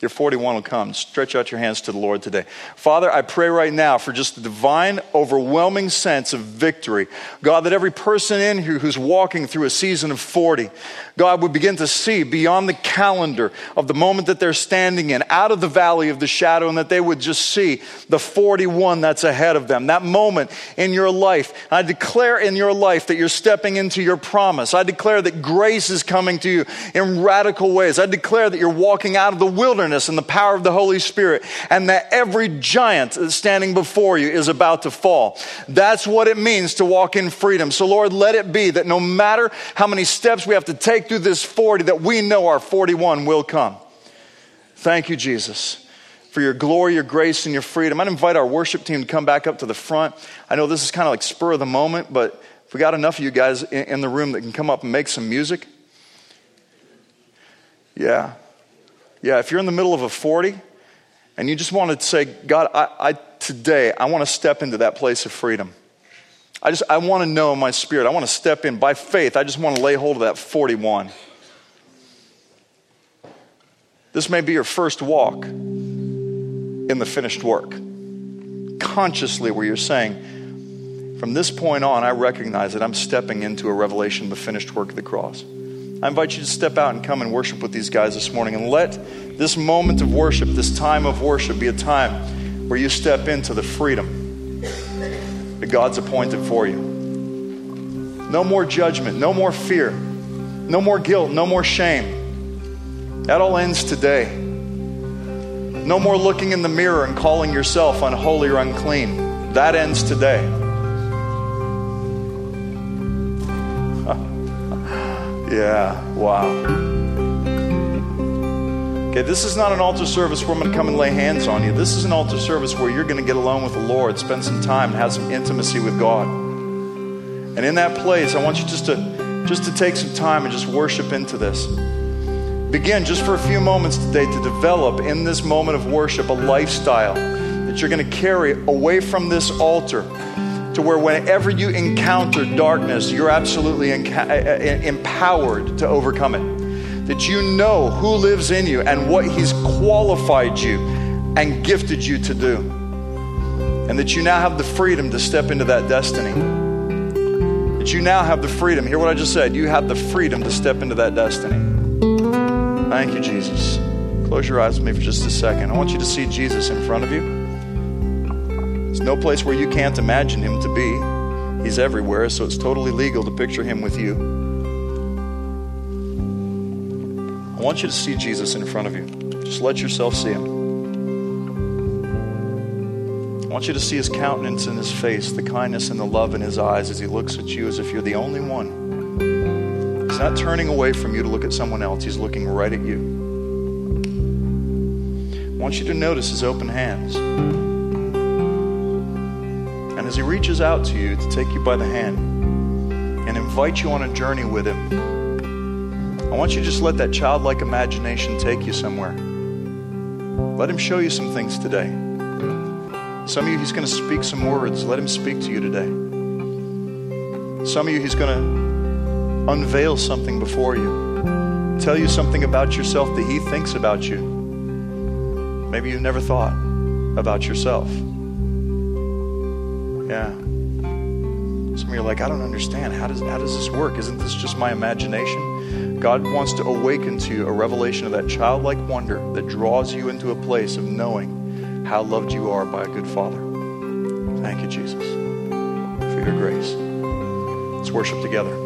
Your 41 will come. Stretch out your hands to the Lord today. Father, I pray right now for just the divine, overwhelming sense of victory. God, that every person in here who's walking through a season of 40, God would begin to see beyond the calendar of the moment that they're standing in, out of the valley of the shadow, and that they would just see the 41 that's ahead of them. That moment in your life. I declare in your life that you're stepping into your promise. I declare that grace is coming to you in radical ways. I declare that you're walking out of the wilderness and the power of the Holy Spirit, and that every giant that's standing before you is about to fall. That's what it means to walk in freedom. So, Lord, let it be that no matter how many steps we have to take through this 40, that we know our 41 will come. Thank you, Jesus, for your glory, your grace, and your freedom. I'd invite our worship team to come back up to the front. I know this is kind of like spur of the moment, but if we got enough of you guys in the room that can come up and make some music, yeah. Yeah, if you're in the middle of a 40 and you just want to say, God, I, I today, I want to step into that place of freedom. I just, I want to know in my spirit. I want to step in by faith. I just want to lay hold of that 41. This may be your first walk in the finished work. Consciously, where you're saying, from this point on, I recognize that I'm stepping into a revelation of the finished work of the cross. I invite you to step out and come and worship with these guys this morning and let this moment of worship, this time of worship, be a time where you step into the freedom that God's appointed for you. No more judgment, no more fear, no more guilt, no more shame. That all ends today. No more looking in the mirror and calling yourself unholy or unclean. That ends today. Yeah, wow. Okay, this is not an altar service where I'm going to come and lay hands on you. This is an altar service where you're going to get alone with the Lord, spend some time, and have some intimacy with God. And in that place, I want you just to just to take some time and just worship into this. Begin just for a few moments today to develop in this moment of worship a lifestyle that you're going to carry away from this altar to where whenever you encounter darkness, you're absolutely enca- uh, uh, empowered to overcome it. That you know who lives in you and what He's qualified you and gifted you to do. And that you now have the freedom to step into that destiny. That you now have the freedom. Hear what I just said. You have the freedom to step into that destiny. Thank you, Jesus. Close your eyes with me for just a second. I want you to see Jesus in front of you. No place where you can't imagine him to be. He's everywhere, so it's totally legal to picture him with you. I want you to see Jesus in front of you. Just let yourself see him. I want you to see his countenance and his face, the kindness and the love in his eyes as he looks at you as if you're the only one. He's not turning away from you to look at someone else, he's looking right at you. I want you to notice his open hands as He reaches out to you to take you by the hand and invite you on a journey with Him, I want you to just let that childlike imagination take you somewhere. Let Him show you some things today. Some of you, He's going to speak some words. Let Him speak to you today. Some of you, He's going to unveil something before you. tell you something about yourself that He thinks about you. Maybe you've never thought about yourself. Yeah. Some of you are like, I don't understand. How does, how does this work? Isn't this just my imagination? God wants to awaken to you a revelation of that childlike wonder that draws you into a place of knowing how loved you are by a good Father. Thank you, Jesus, for your grace. Let's worship together.